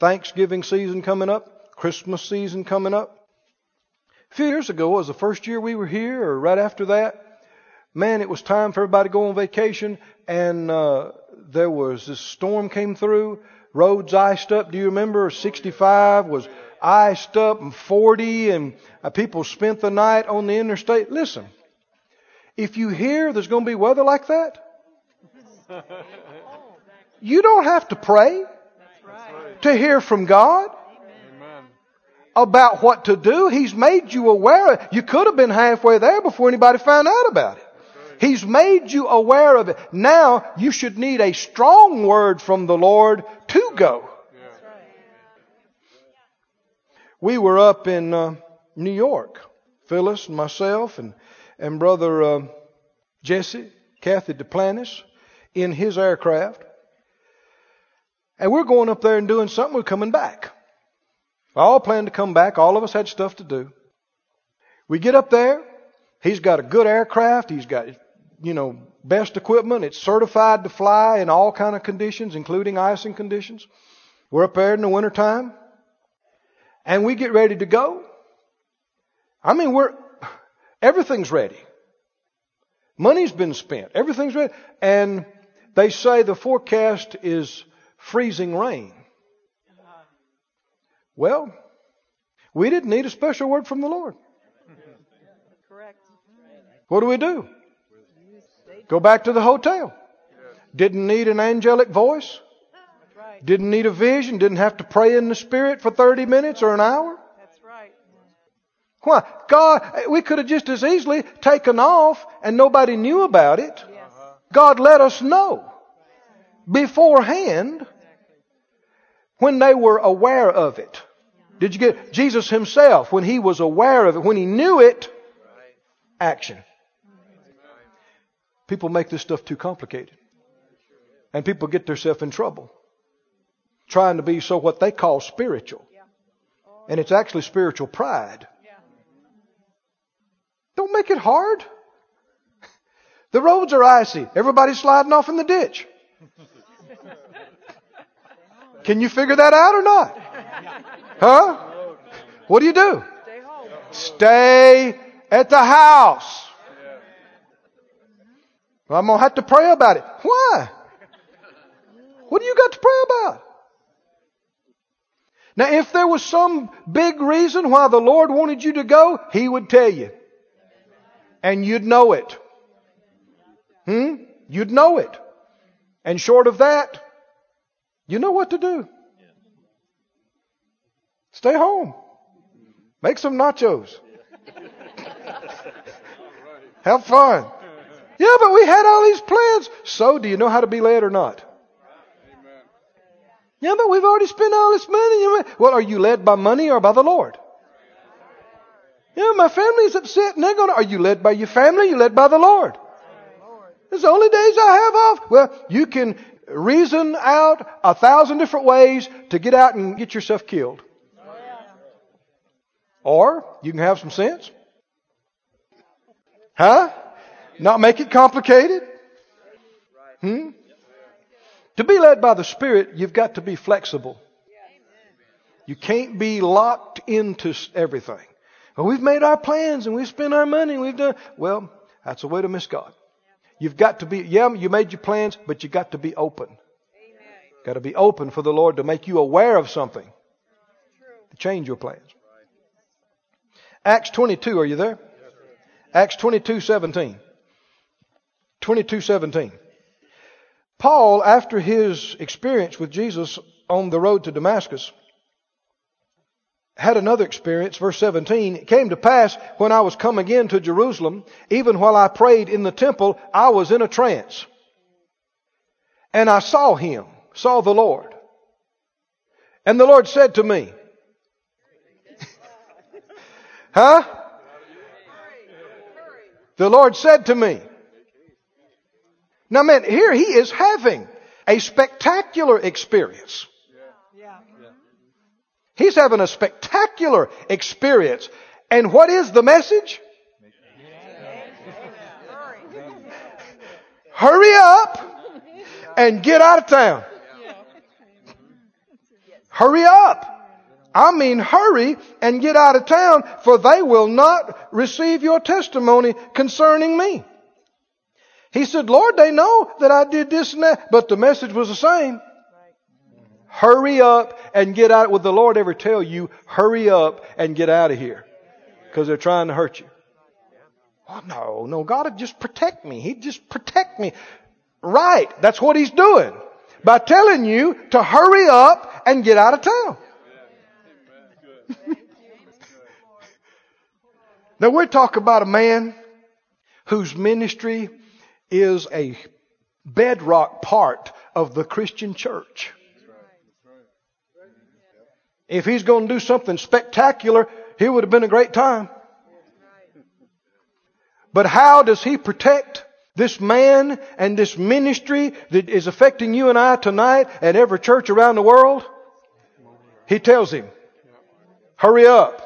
Speaker 1: Thanksgiving season coming up, Christmas season coming up. A few years ago was the first year we were here, or right after that. Man, it was time for everybody to go on vacation, and uh, there was this storm came through. Roads iced up. Do you remember? 65 was iced up, and 40, and uh, people spent the night on the interstate. Listen, if you hear there's going to be weather like that, you don't have to pray
Speaker 3: Right.
Speaker 1: to hear from God about what to do. He's made you aware. You could have been halfway there before anybody found out about it. He's made you aware of it. Now you should need a strong word from the Lord to go. We were up in uh, New York, Phyllis and myself and and brother uh, Jesse, Cathy Duplantis, in his aircraft, and we're going up there and doing something. We're coming back. All planned to come back. All of us had stuff to do. We get up there. He's got a good aircraft. He's got, you know, best equipment. It's certified to fly in all kind of conditions, including icing conditions. We're up there in the wintertime. And we get ready to go. I mean, we're, everything's ready. Money's been spent. Everything's ready. And they say the forecast is freezing rain. Well, we didn't need a special word from the Lord.
Speaker 3: Correct.
Speaker 1: What do we do? Go back to the hotel. Didn't need an angelic voice. Didn't need a vision. Didn't have to pray in the Spirit for 30 minutes or an hour.
Speaker 3: That's right.
Speaker 1: Why? God, we could have just as easily taken off and nobody knew about it.
Speaker 3: Yes.
Speaker 1: God let us know beforehand when they were aware of it. Did you get Jesus himself when he was aware of it, when he knew it? Action. People make this stuff too complicated. And people get themselves in trouble. Trying to be so what they call spiritual. And it's actually spiritual pride. Don't make it hard. The roads are icy. Everybody's sliding off in the ditch. Can you figure that out or not? Huh? What do you do?
Speaker 3: Stay
Speaker 1: at the house. Well, I'm going to have to pray about it. Why? What do you got to pray about? Now, if there was some big reason why the Lord wanted you to go, He would tell you. And you'd know it. Hmm? You'd know it. And short of that, you know what to do. Stay home. Make some nachos. Have fun. Yeah, but we had all these plans. So, do you know how to be led or not? Yeah, but we've already spent all this money. Well, are you led by money or by the Lord? Yeah, my family's upset and they're going to. Are you led by your family? You led by the Lord. It's the only days I have off. Well, you can reason out a thousand different ways to get out and get yourself killed. Or you can have some sense. Huh? Not make it complicated. Hmm? To be led by the Spirit, you've got to be flexible. You can't be locked into everything. Well, we've made our plans and we've spent our money and we've done. Well, that's a way to miss God. You've got to be, yeah, you made your plans, but you got to be open. Got to be open for the Lord to make you aware of something. To change your plans. Acts 22, are you there? Acts 22, 17. 22, 17. Paul, after his experience with Jesus on the road to Damascus, had another experience. Verse 17, it came to pass when I was come again to Jerusalem, even while I prayed in the temple, I was in a trance. And I saw him, saw the Lord. And the Lord said to me, Huh? The Lord said to me, now man, here he is having a spectacular experience. He's having a spectacular experience. And what is the message? Hurry up and get out of town. Hurry up. I mean, hurry and get out of town, for they will not receive your testimony concerning me. He said, Lord, they know that I did this and that, but the message was the same. Hurry up and get out. Would the Lord ever tell you, hurry up and get out of here? Because they're trying to hurt you. Oh, no, no, God would just protect me. He'd just protect me. Right. That's what He's doing. By telling you to hurry up and get out of town. now we're talking about a man whose ministry is a bedrock part of the Christian church. If he's going to do something spectacular, it would have been a great time. But how does he protect this man and this ministry that is affecting you and I tonight at every church around the world? He tells him, hurry up.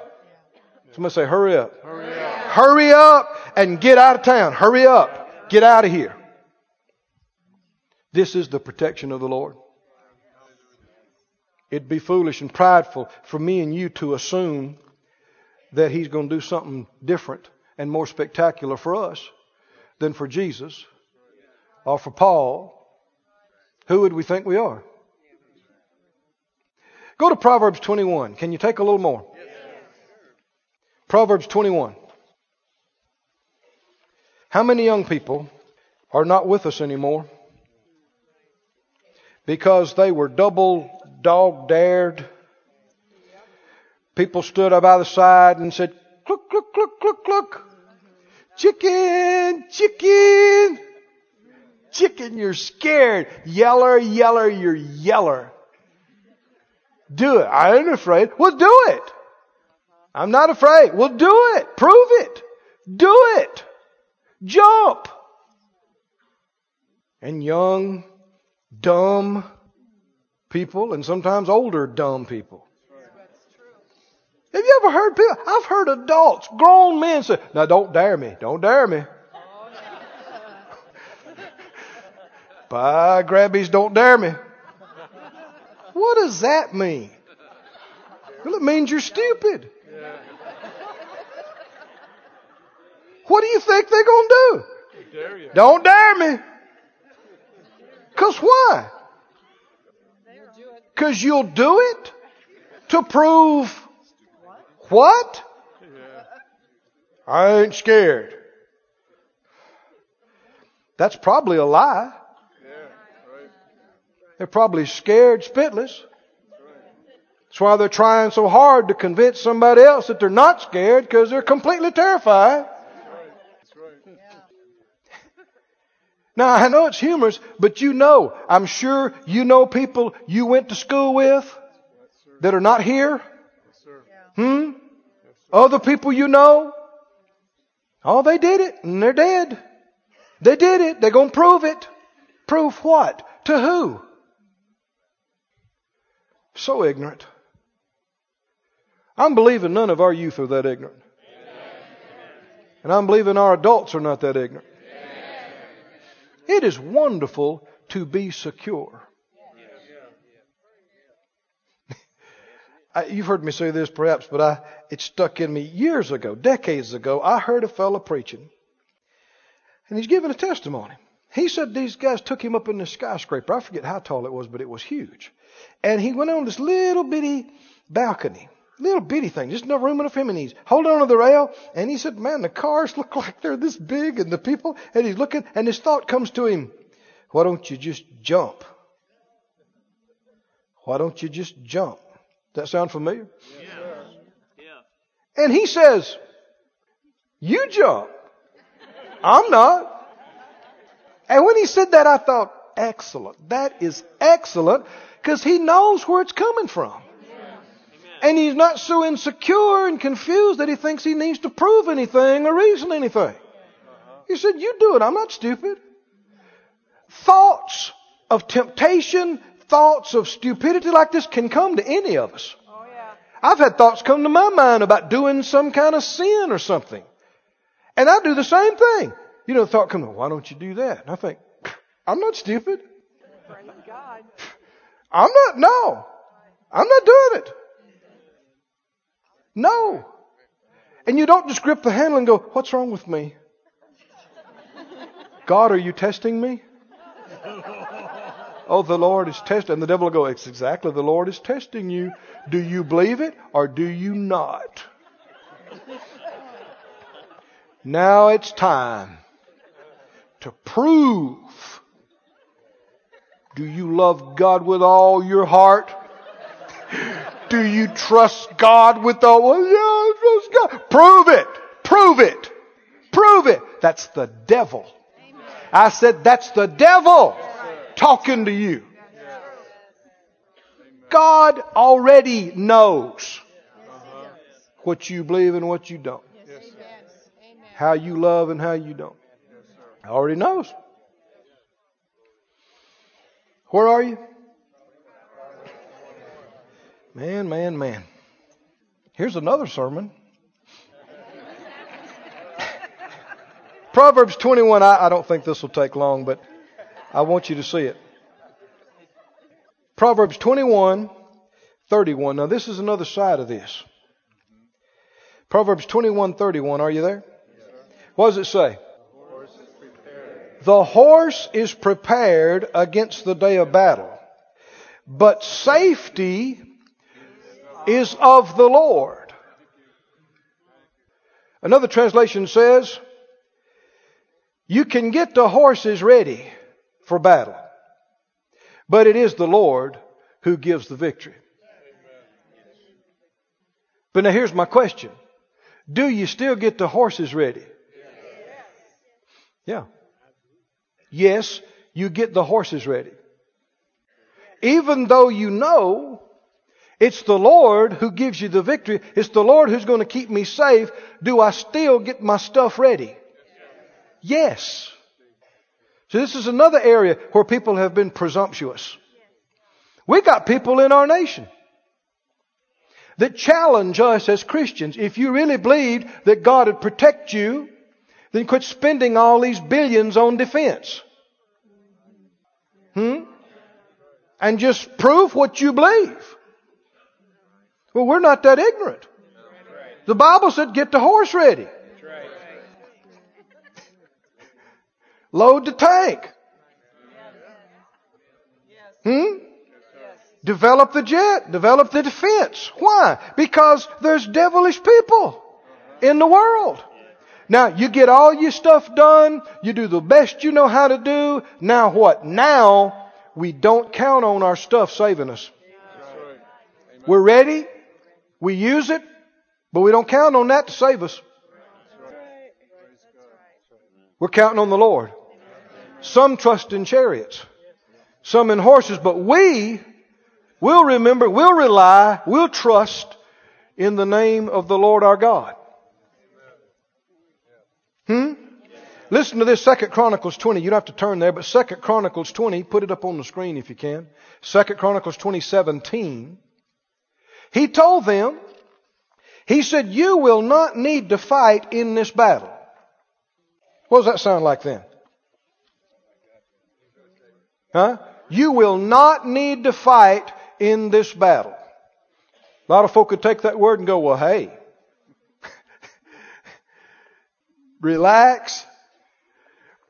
Speaker 1: Somebody say, hurry up.
Speaker 3: Hurry up.
Speaker 1: Hurry up and get out of town. Hurry up. Get out of here. This is the protection of the Lord. It'd be foolish and prideful for me and you to assume that He's going to do something different and more spectacular for us than for Jesus or for Paul. Who would we think we are? Go to Proverbs 21. Can you take a little more? Proverbs 21. How many young people are not with us anymore because they were double dog dared? People stood up by the side and said, Cluck, cluck, cluck, cluck, cluck. Chicken, chicken. Chicken, you're scared. Yeller, yeller, you're yeller. Do it. I ain't afraid. Well, do it. I'm not afraid. Well, do it. Prove it. Do it. Jump. And young, dumb people, and sometimes older, dumb people. Have you ever heard people? I've heard adults, grown men say, now don't dare me. Don't dare me. By grabbies, don't dare me. What does that mean? Well, it means you're stupid. What do you think they're going to do? Don't dare me. Because why? Because you'll do it to prove what? I ain't scared. That's probably a lie. They're probably scared spitless. That's why they're trying so hard to convince somebody else that they're not scared because they're completely terrified. Now, I know it's humorous, but you know, I'm sure you know people you went to school with that are not here. Hmm? Other people you know. Oh, they did it and they're dead. They did it. They're going to prove it. Prove what? To who? So ignorant. I'm believing none of our youth are that ignorant. And I'm believing our adults are not that ignorant. It is wonderful to be secure. I, you've heard me say this perhaps, but I, it stuck in me years ago, decades ago. I heard a fellow preaching, and he's giving a testimony. He said these guys took him up in the skyscraper. I forget how tall it was, but it was huge. And he went on this little bitty balcony, little bitty thing, just no room enough for him. And he's holding on to the rail. And he said, man, the cars look like they're this big and the people, and he's looking, and his thought comes to him, why don't you just jump? Why don't you just jump? Does that sound familiar?
Speaker 2: Yeah.
Speaker 1: And he says, you jump. I'm not. And when he said that, I thought, excellent. That is excellent because he knows where it's coming from. And he's not so insecure and confused that he thinks he needs to prove anything or reason anything. Uh-huh. He said, You do it. I'm not stupid. Thoughts of temptation, thoughts of stupidity like this can come to any of us.
Speaker 3: Oh, yeah.
Speaker 1: I've had thoughts come to my mind about doing some kind of sin or something. And I do the same thing. You know, the thought comes, why don't you do that? And I think, I'm not stupid. I'm not, no. I'm not doing it. No. And you don't just grip the handle and go, what's wrong with me? God, are you testing me? Oh, the Lord is testing. And the devil will go, it's exactly the Lord is testing you. Do you believe it or do you not? Now it's time to prove. Do you love God with all your heart? Do you trust God with all? Well, yeah, I trust God. Prove it. Prove it. Prove it. That's the devil. I said that's the devil talking to you. God already knows what you believe and what you don't. How you love and how you don't. Already knows. Where are you? Man, man, man. Here's another sermon. Proverbs 21, I, I don't think this will take long, but I want you to see it. Proverbs 21, 31. Now, this is another side of this. Proverbs 21, 31. Are you there? What does it say? The horse is prepared against the day of battle, but safety is of the Lord. Another translation says, You can get the horses ready for battle, but it is the Lord who gives the victory. But now here's my question Do you still get the horses ready? Yeah. Yes, you get the horses ready. Even though you know it's the Lord who gives you the victory, it's the Lord who's going to keep me safe, do I still get my stuff ready? Yes. So this is another area where people have been presumptuous. We got people in our nation that challenge us as Christians. If you really believed that God would protect you, then quit spending all these billions on defense. Hmm? And just prove what you believe. Well, we're not that ignorant. The Bible said get the horse ready. Load the tank. Hmm? Develop the jet. Develop the defense. Why? Because there's devilish people in the world. Now, you get all your stuff done. You do the best you know how to do. Now what? Now, we don't count on our stuff saving us. We're ready. We use it. But we don't count on that to save us. We're counting on the Lord. Some trust in chariots. Some in horses. But we will remember, we'll rely, we'll trust in the name of the Lord our God. Hmm? Listen to this, Second Chronicles 20. You don't have to turn there, but Second Chronicles 20, put it up on the screen if you can. Second Chronicles 20, 17. He told them, he said, you will not need to fight in this battle. What does that sound like then? Huh? You will not need to fight in this battle. A lot of folk could take that word and go, well, hey, relax.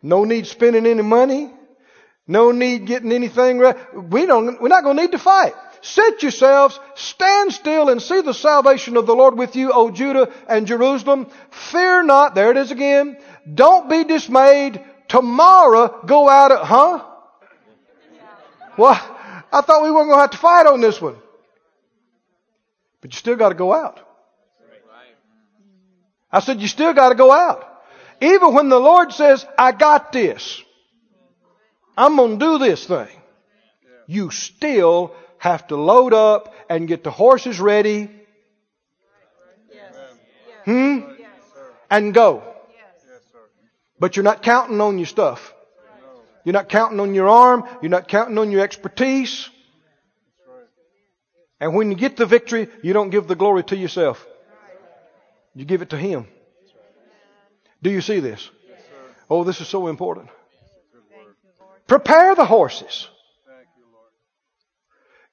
Speaker 1: No need spending any money. No need getting anything ready. We don't, we're not going to need to fight. Set yourselves, stand still and see the salvation of the Lord with you, O Judah and Jerusalem. Fear not. There it is again. Don't be dismayed. Tomorrow go out at, huh? Well, I thought we weren't going to have to fight on this one. But you still got to go out. I said, you still got to go out. Even when the Lord says, I got this. I'm going to do this thing. You still have to load up and get the horses ready. Hmm? And go. But you're not counting on your stuff. You're not counting on your arm. You're not counting on your expertise. And when you get the victory, you don't give the glory to yourself. You give it to Him. Do you see this? Oh, this is so important. Prepare the horses.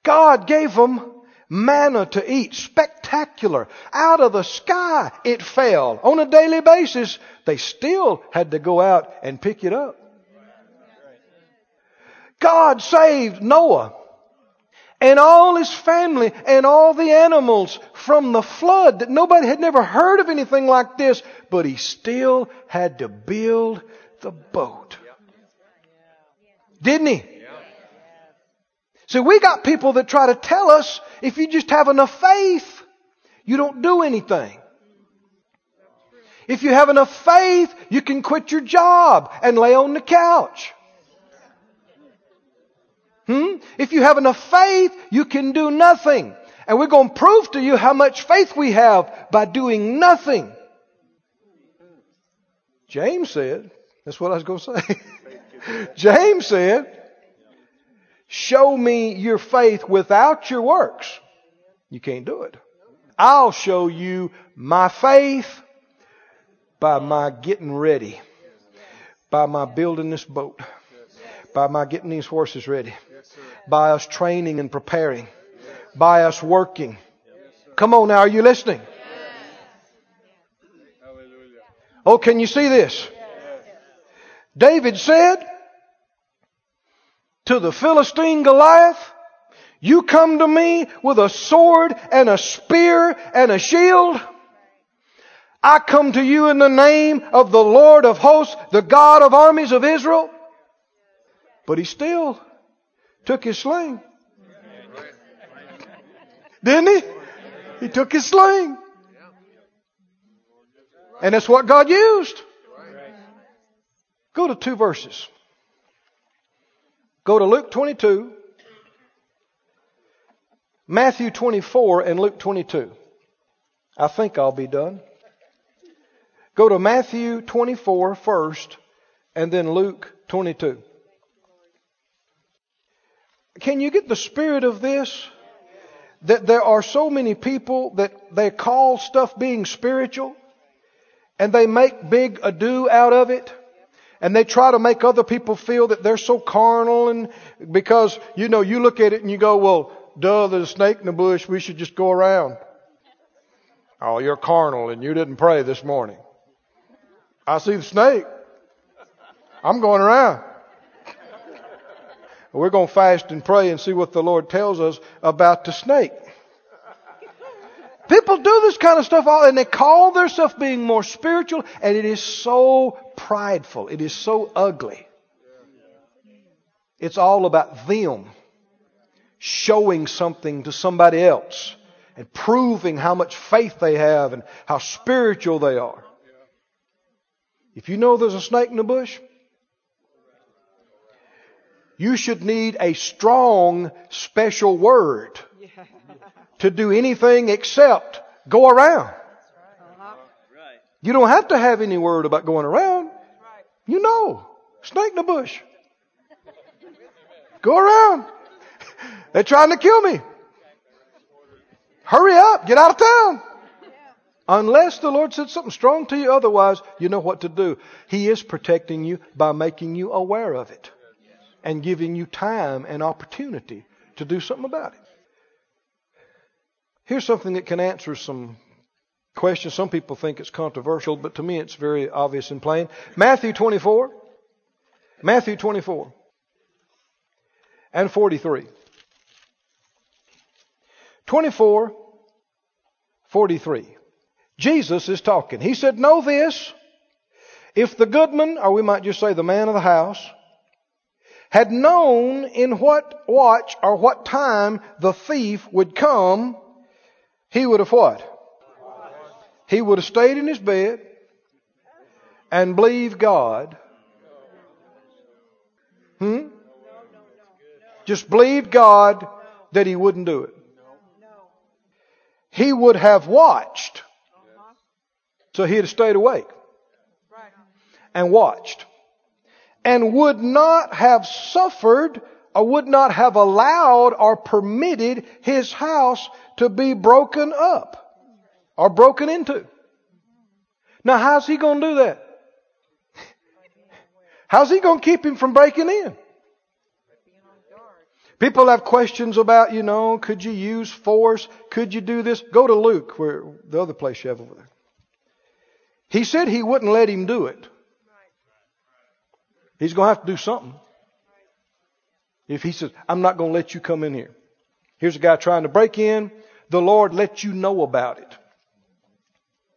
Speaker 1: God gave them manna to eat, spectacular. Out of the sky it fell. On a daily basis, they still had to go out and pick it up. God saved Noah and all his family and all the animals from the flood that nobody had never heard of anything like this, but he still had to build the boat. Didn't he? So we got people that try to tell us if you just have enough faith, you don't do anything. If you have enough faith, you can quit your job and lay on the couch. Hmm? If you have enough faith, you can do nothing. And we're going to prove to you how much faith we have by doing nothing. James said, that's what I was going to say. James said, show me your faith without your works. You can't do it. I'll show you my faith by my getting ready, by my building this boat, by my getting these horses ready, by us training and preparing, by us working. Come on now, are you listening? Oh, can you see this? David said to the Philistine Goliath, You come to me with a sword and a spear and a shield. I come to you in the name of the Lord of hosts, the God of armies of Israel. But he still took his sling. Didn't he? He took his sling. And that's what God used. Go to two verses. Go to Luke 22, Matthew 24, and Luke 22. I think I'll be done. Go to Matthew 24 first, and then Luke 22. Can you get the spirit of this? That there are so many people that they call stuff being spiritual, and they make big ado out of it. And they try to make other people feel that they're so carnal and because, you know, you look at it and you go, well, duh, there's a snake in the bush, we should just go around. Oh, you're carnal and you didn't pray this morning. I see the snake. I'm going around. We're going to fast and pray and see what the Lord tells us about the snake. People do this kind of stuff all, and they call themselves being more spiritual, and it is so prideful. It is so ugly. It's all about them showing something to somebody else and proving how much faith they have and how spiritual they are. If you know there's a snake in the bush, you should need a strong special word to do anything except go around. You don't have to have any word about going around. You know, snake in the bush. Go around. They're trying to kill me. Hurry up, get out of town. Unless the Lord said something strong to you, otherwise, you know what to do. He is protecting you by making you aware of it and giving you time and opportunity to do something about it. Here's something that can answer some questions. Some people think it's controversial, but to me it's very obvious and plain. Matthew 24. Matthew 24 and 43. 24, 43. Jesus is talking. He said, Know this. If the goodman, or we might just say the man of the house, had known in what watch or what time the thief would come, he would have what? He would have stayed in his bed and believed God. Hmm? Just believed God that he wouldn't do it. He would have watched. So he'd have stayed awake and watched and would not have suffered or would not have allowed or permitted his house to be broken up or broken into. Now, how's he going to do that? How's he going to keep him from breaking in? People have questions about, you know, could you use force? Could you do this? Go to Luke, where the other place you have over there. He said he wouldn't let him do it. He's going to have to do something. If he says, I'm not going to let you come in here. Here's a guy trying to break in. The Lord let you know about it.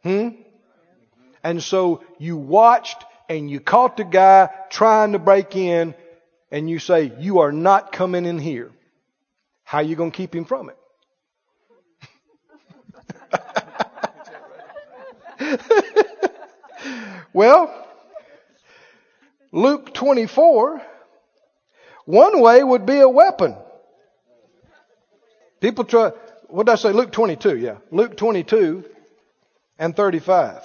Speaker 1: Hmm? And so you watched and you caught the guy trying to break in and you say, you are not coming in here. How are you going to keep him from it? well, Luke 24, one way would be a weapon. People try, what did I say? Luke 22, yeah. Luke 22 and 35.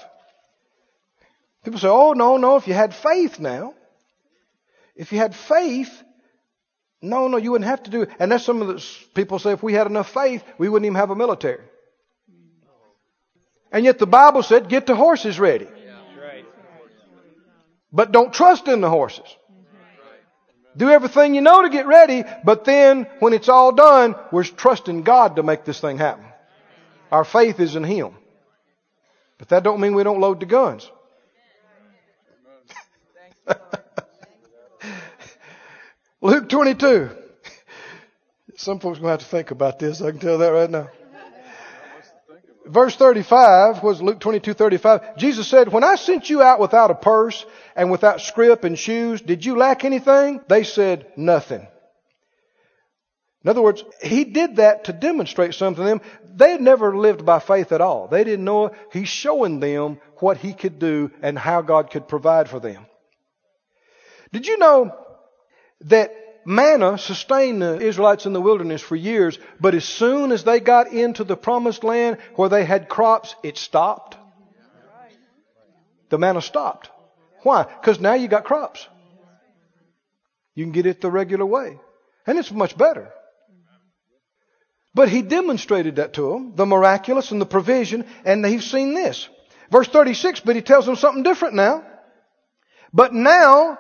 Speaker 1: People say, oh, no, no, if you had faith now, if you had faith, no, no, you wouldn't have to do it. And that's some of the people say if we had enough faith, we wouldn't even have a military. And yet the Bible said, get the horses ready. But don't trust in the horses. Do everything you know to get ready, but then when it's all done, we're trusting God to make this thing happen. Our faith is in Him. But that don't mean we don't load the guns. Luke 22 Some folks going to have to think about this. I can tell that right now. Verse 35 was Luke 22, 35. Jesus said, When I sent you out without a purse and without scrip and shoes, did you lack anything? They said, Nothing. In other words, he did that to demonstrate something to them. They had never lived by faith at all. They didn't know. He's showing them what he could do and how God could provide for them. Did you know that manna sustained the Israelites in the wilderness for years, but as soon as they got into the promised land where they had crops, it stopped? The manna stopped. Why? Because now you got crops. You can get it the regular way. And it's much better. But he demonstrated that to them, the miraculous and the provision, and they've seen this. Verse 36, but he tells them something different now. But now,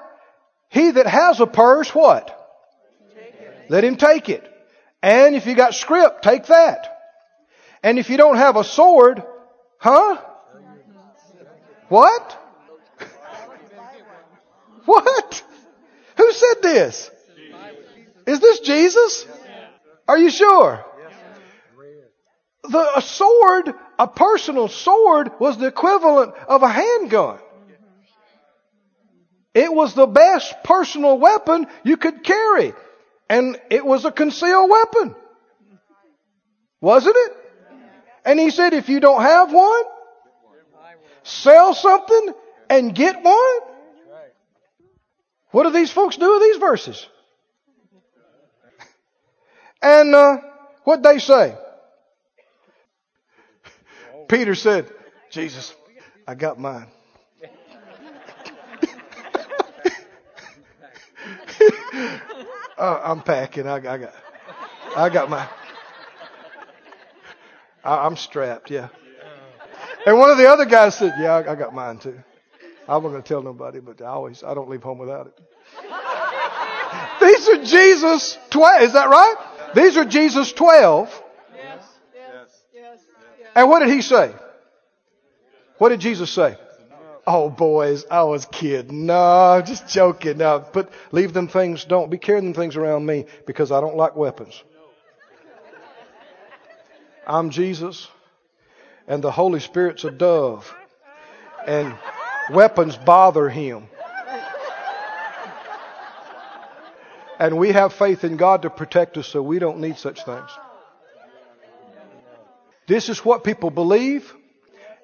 Speaker 1: he that has a purse, what? Let him take it. And if you got scrip, take that. And if you don't have a sword, huh? What? What? Who said this? Is this Jesus? Are you sure? The, a sword, a personal sword, was the equivalent of a handgun. It was the best personal weapon you could carry. And it was a concealed weapon. Wasn't it? And he said, if you don't have one, sell something and get one. What do these folks do with these verses? And uh, what they say? Peter said, Jesus, I got mine. uh, I'm packing. I, I got, I got my. I, I'm strapped. Yeah. And one of the other guys said, "Yeah, I, I got mine too." I wasn't going to tell nobody, but I always I don't leave home without it. These are Jesus twelve. Is that right? These are Jesus twelve.
Speaker 3: Yes, yes, yes, yes.
Speaker 1: And what did he say? What did Jesus say? Oh, boys, I was kidding. No, just joking. No, but leave them things. Don't be carrying them things around me because I don't like weapons. I'm Jesus, and the Holy Spirit's a dove, and weapons bother him. And we have faith in God to protect us, so we don't need such things. This is what people believe.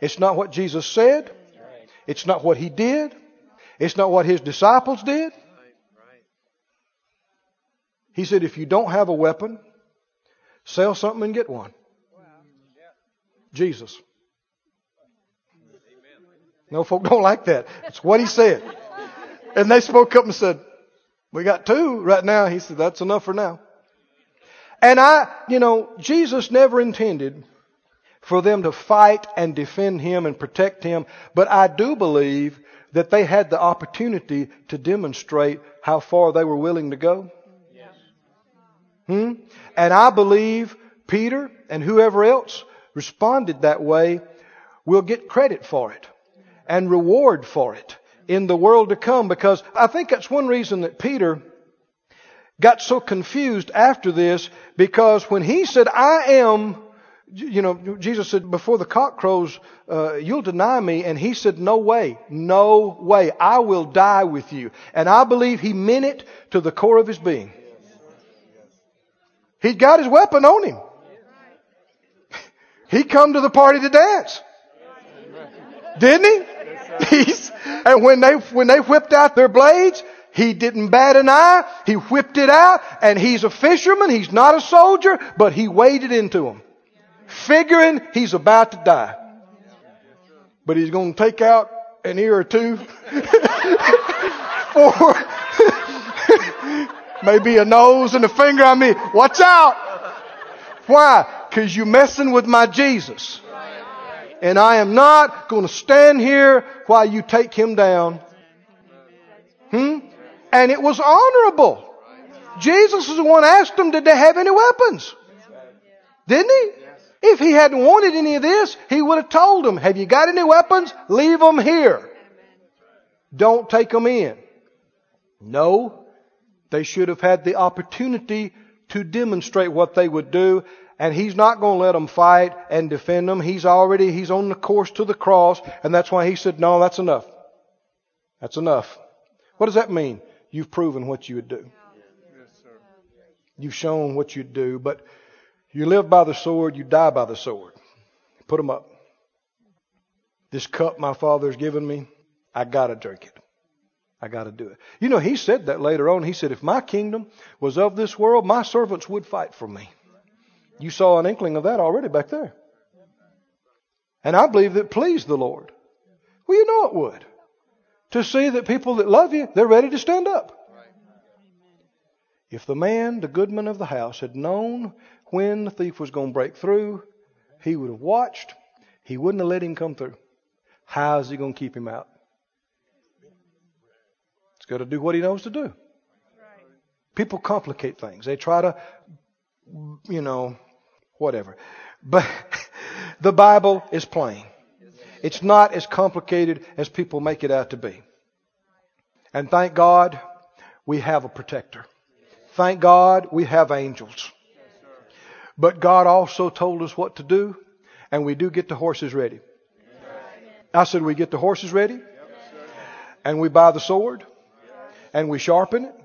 Speaker 1: It's not what Jesus said. It's not what he did. It's not what his disciples did. He said, if you don't have a weapon, sell something and get one. Jesus. No, folk don't like that. It's what he said. And they spoke up and said, we got two right now. He said, that's enough for now. And I, you know, Jesus never intended for them to fight and defend him and protect him, but I do believe that they had the opportunity to demonstrate how far they were willing to go. Hmm? And I believe Peter and whoever else responded that way will get credit for it and reward for it in the world to come because I think that's one reason that Peter got so confused after this because when he said, I am, you know, Jesus said, before the cock crows, uh, you'll deny me. And he said, no way, no way. I will die with you. And I believe he meant it to the core of his being. He'd got his weapon on him. He come to the party to dance. Didn't he? He's, and when they, when they whipped out their blades, he didn't bat an eye. He whipped it out and he's a fisherman. He's not a soldier, but he waded into them, figuring he's about to die. But he's going to take out an ear or two for maybe a nose and a finger. I mean, watch out. Why? Cause you're messing with my Jesus. And I am not going to stand here while you take him down. Hmm? And it was honorable. Jesus is the one asked them, did they have any weapons? Didn't he? If he hadn't wanted any of this, he would have told them, have you got any weapons? Leave them here. Don't take them in. No. They should have had the opportunity to demonstrate what they would do. And he's not going to let them fight and defend them. He's already, he's on the course to the cross. And that's why he said, no, that's enough. That's enough. What does that mean? You've proven what you would do. You've shown what you'd do. But you live by the sword, you die by the sword. Put them up. This cup my father's given me, I gotta drink it. I gotta do it. You know, he said that later on. He said, if my kingdom was of this world, my servants would fight for me. You saw an inkling of that already back there. And I believe that pleased the Lord. Well, you know it would. To see that people that love you, they're ready to stand up. If the man, the goodman of the house, had known when the thief was going to break through, he would have watched. He wouldn't have let him come through. How is he going to keep him out? He's got to do what he knows to do. People complicate things. They try to, you know, whatever. But the Bible is plain. It's not as complicated as people make it out to be. And thank God we have a protector. Thank God we have angels. But God also told us what to do, and we do get the horses ready. I said we get the horses ready, and we buy the sword, and we sharpen it.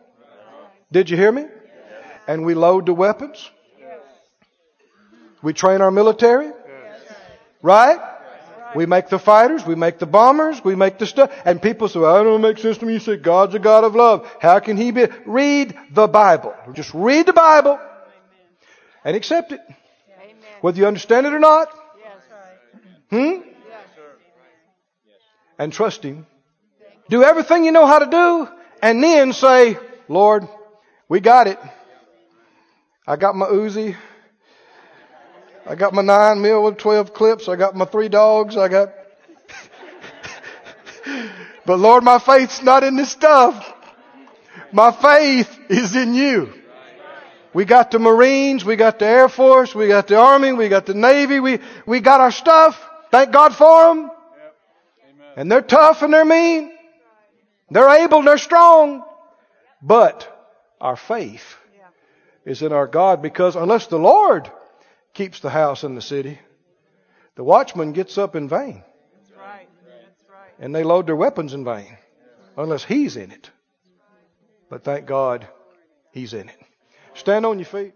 Speaker 1: Did you hear me? And we load the weapons. We train our military. Right? We make the fighters, we make the bombers, we make the stuff. And people say, well, I don't make sense to me. You say, God's a God of love. How can He be? Read the Bible. Just read the Bible and accept it. Whether you understand it or not. Yes. Hmm? And trust Him. Do everything you know how to do and then say, Lord, we got it. I got my Uzi. I got my nine mil with 12 clips. I got my three dogs. I got, but Lord, my faith's not in this stuff. My faith is in you. We got the Marines, we got the Air Force, we got the Army, we got the Navy, we, we got our stuff. Thank God for them. And they're tough and they're mean. They're able and they're strong. But our faith is in our God because unless the Lord keeps the house in the city, the watchman gets up in vain. And they load their weapons in vain unless he's in it. But thank God he's in it. Stand on your feet.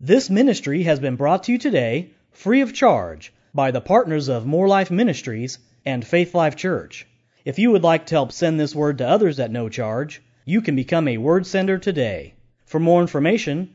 Speaker 4: This ministry has been brought to you today free of charge by the partners of Moore Life Ministries and Faith Life Church. If you would like to help send this word to others at no charge, you can become a word sender today. For more information,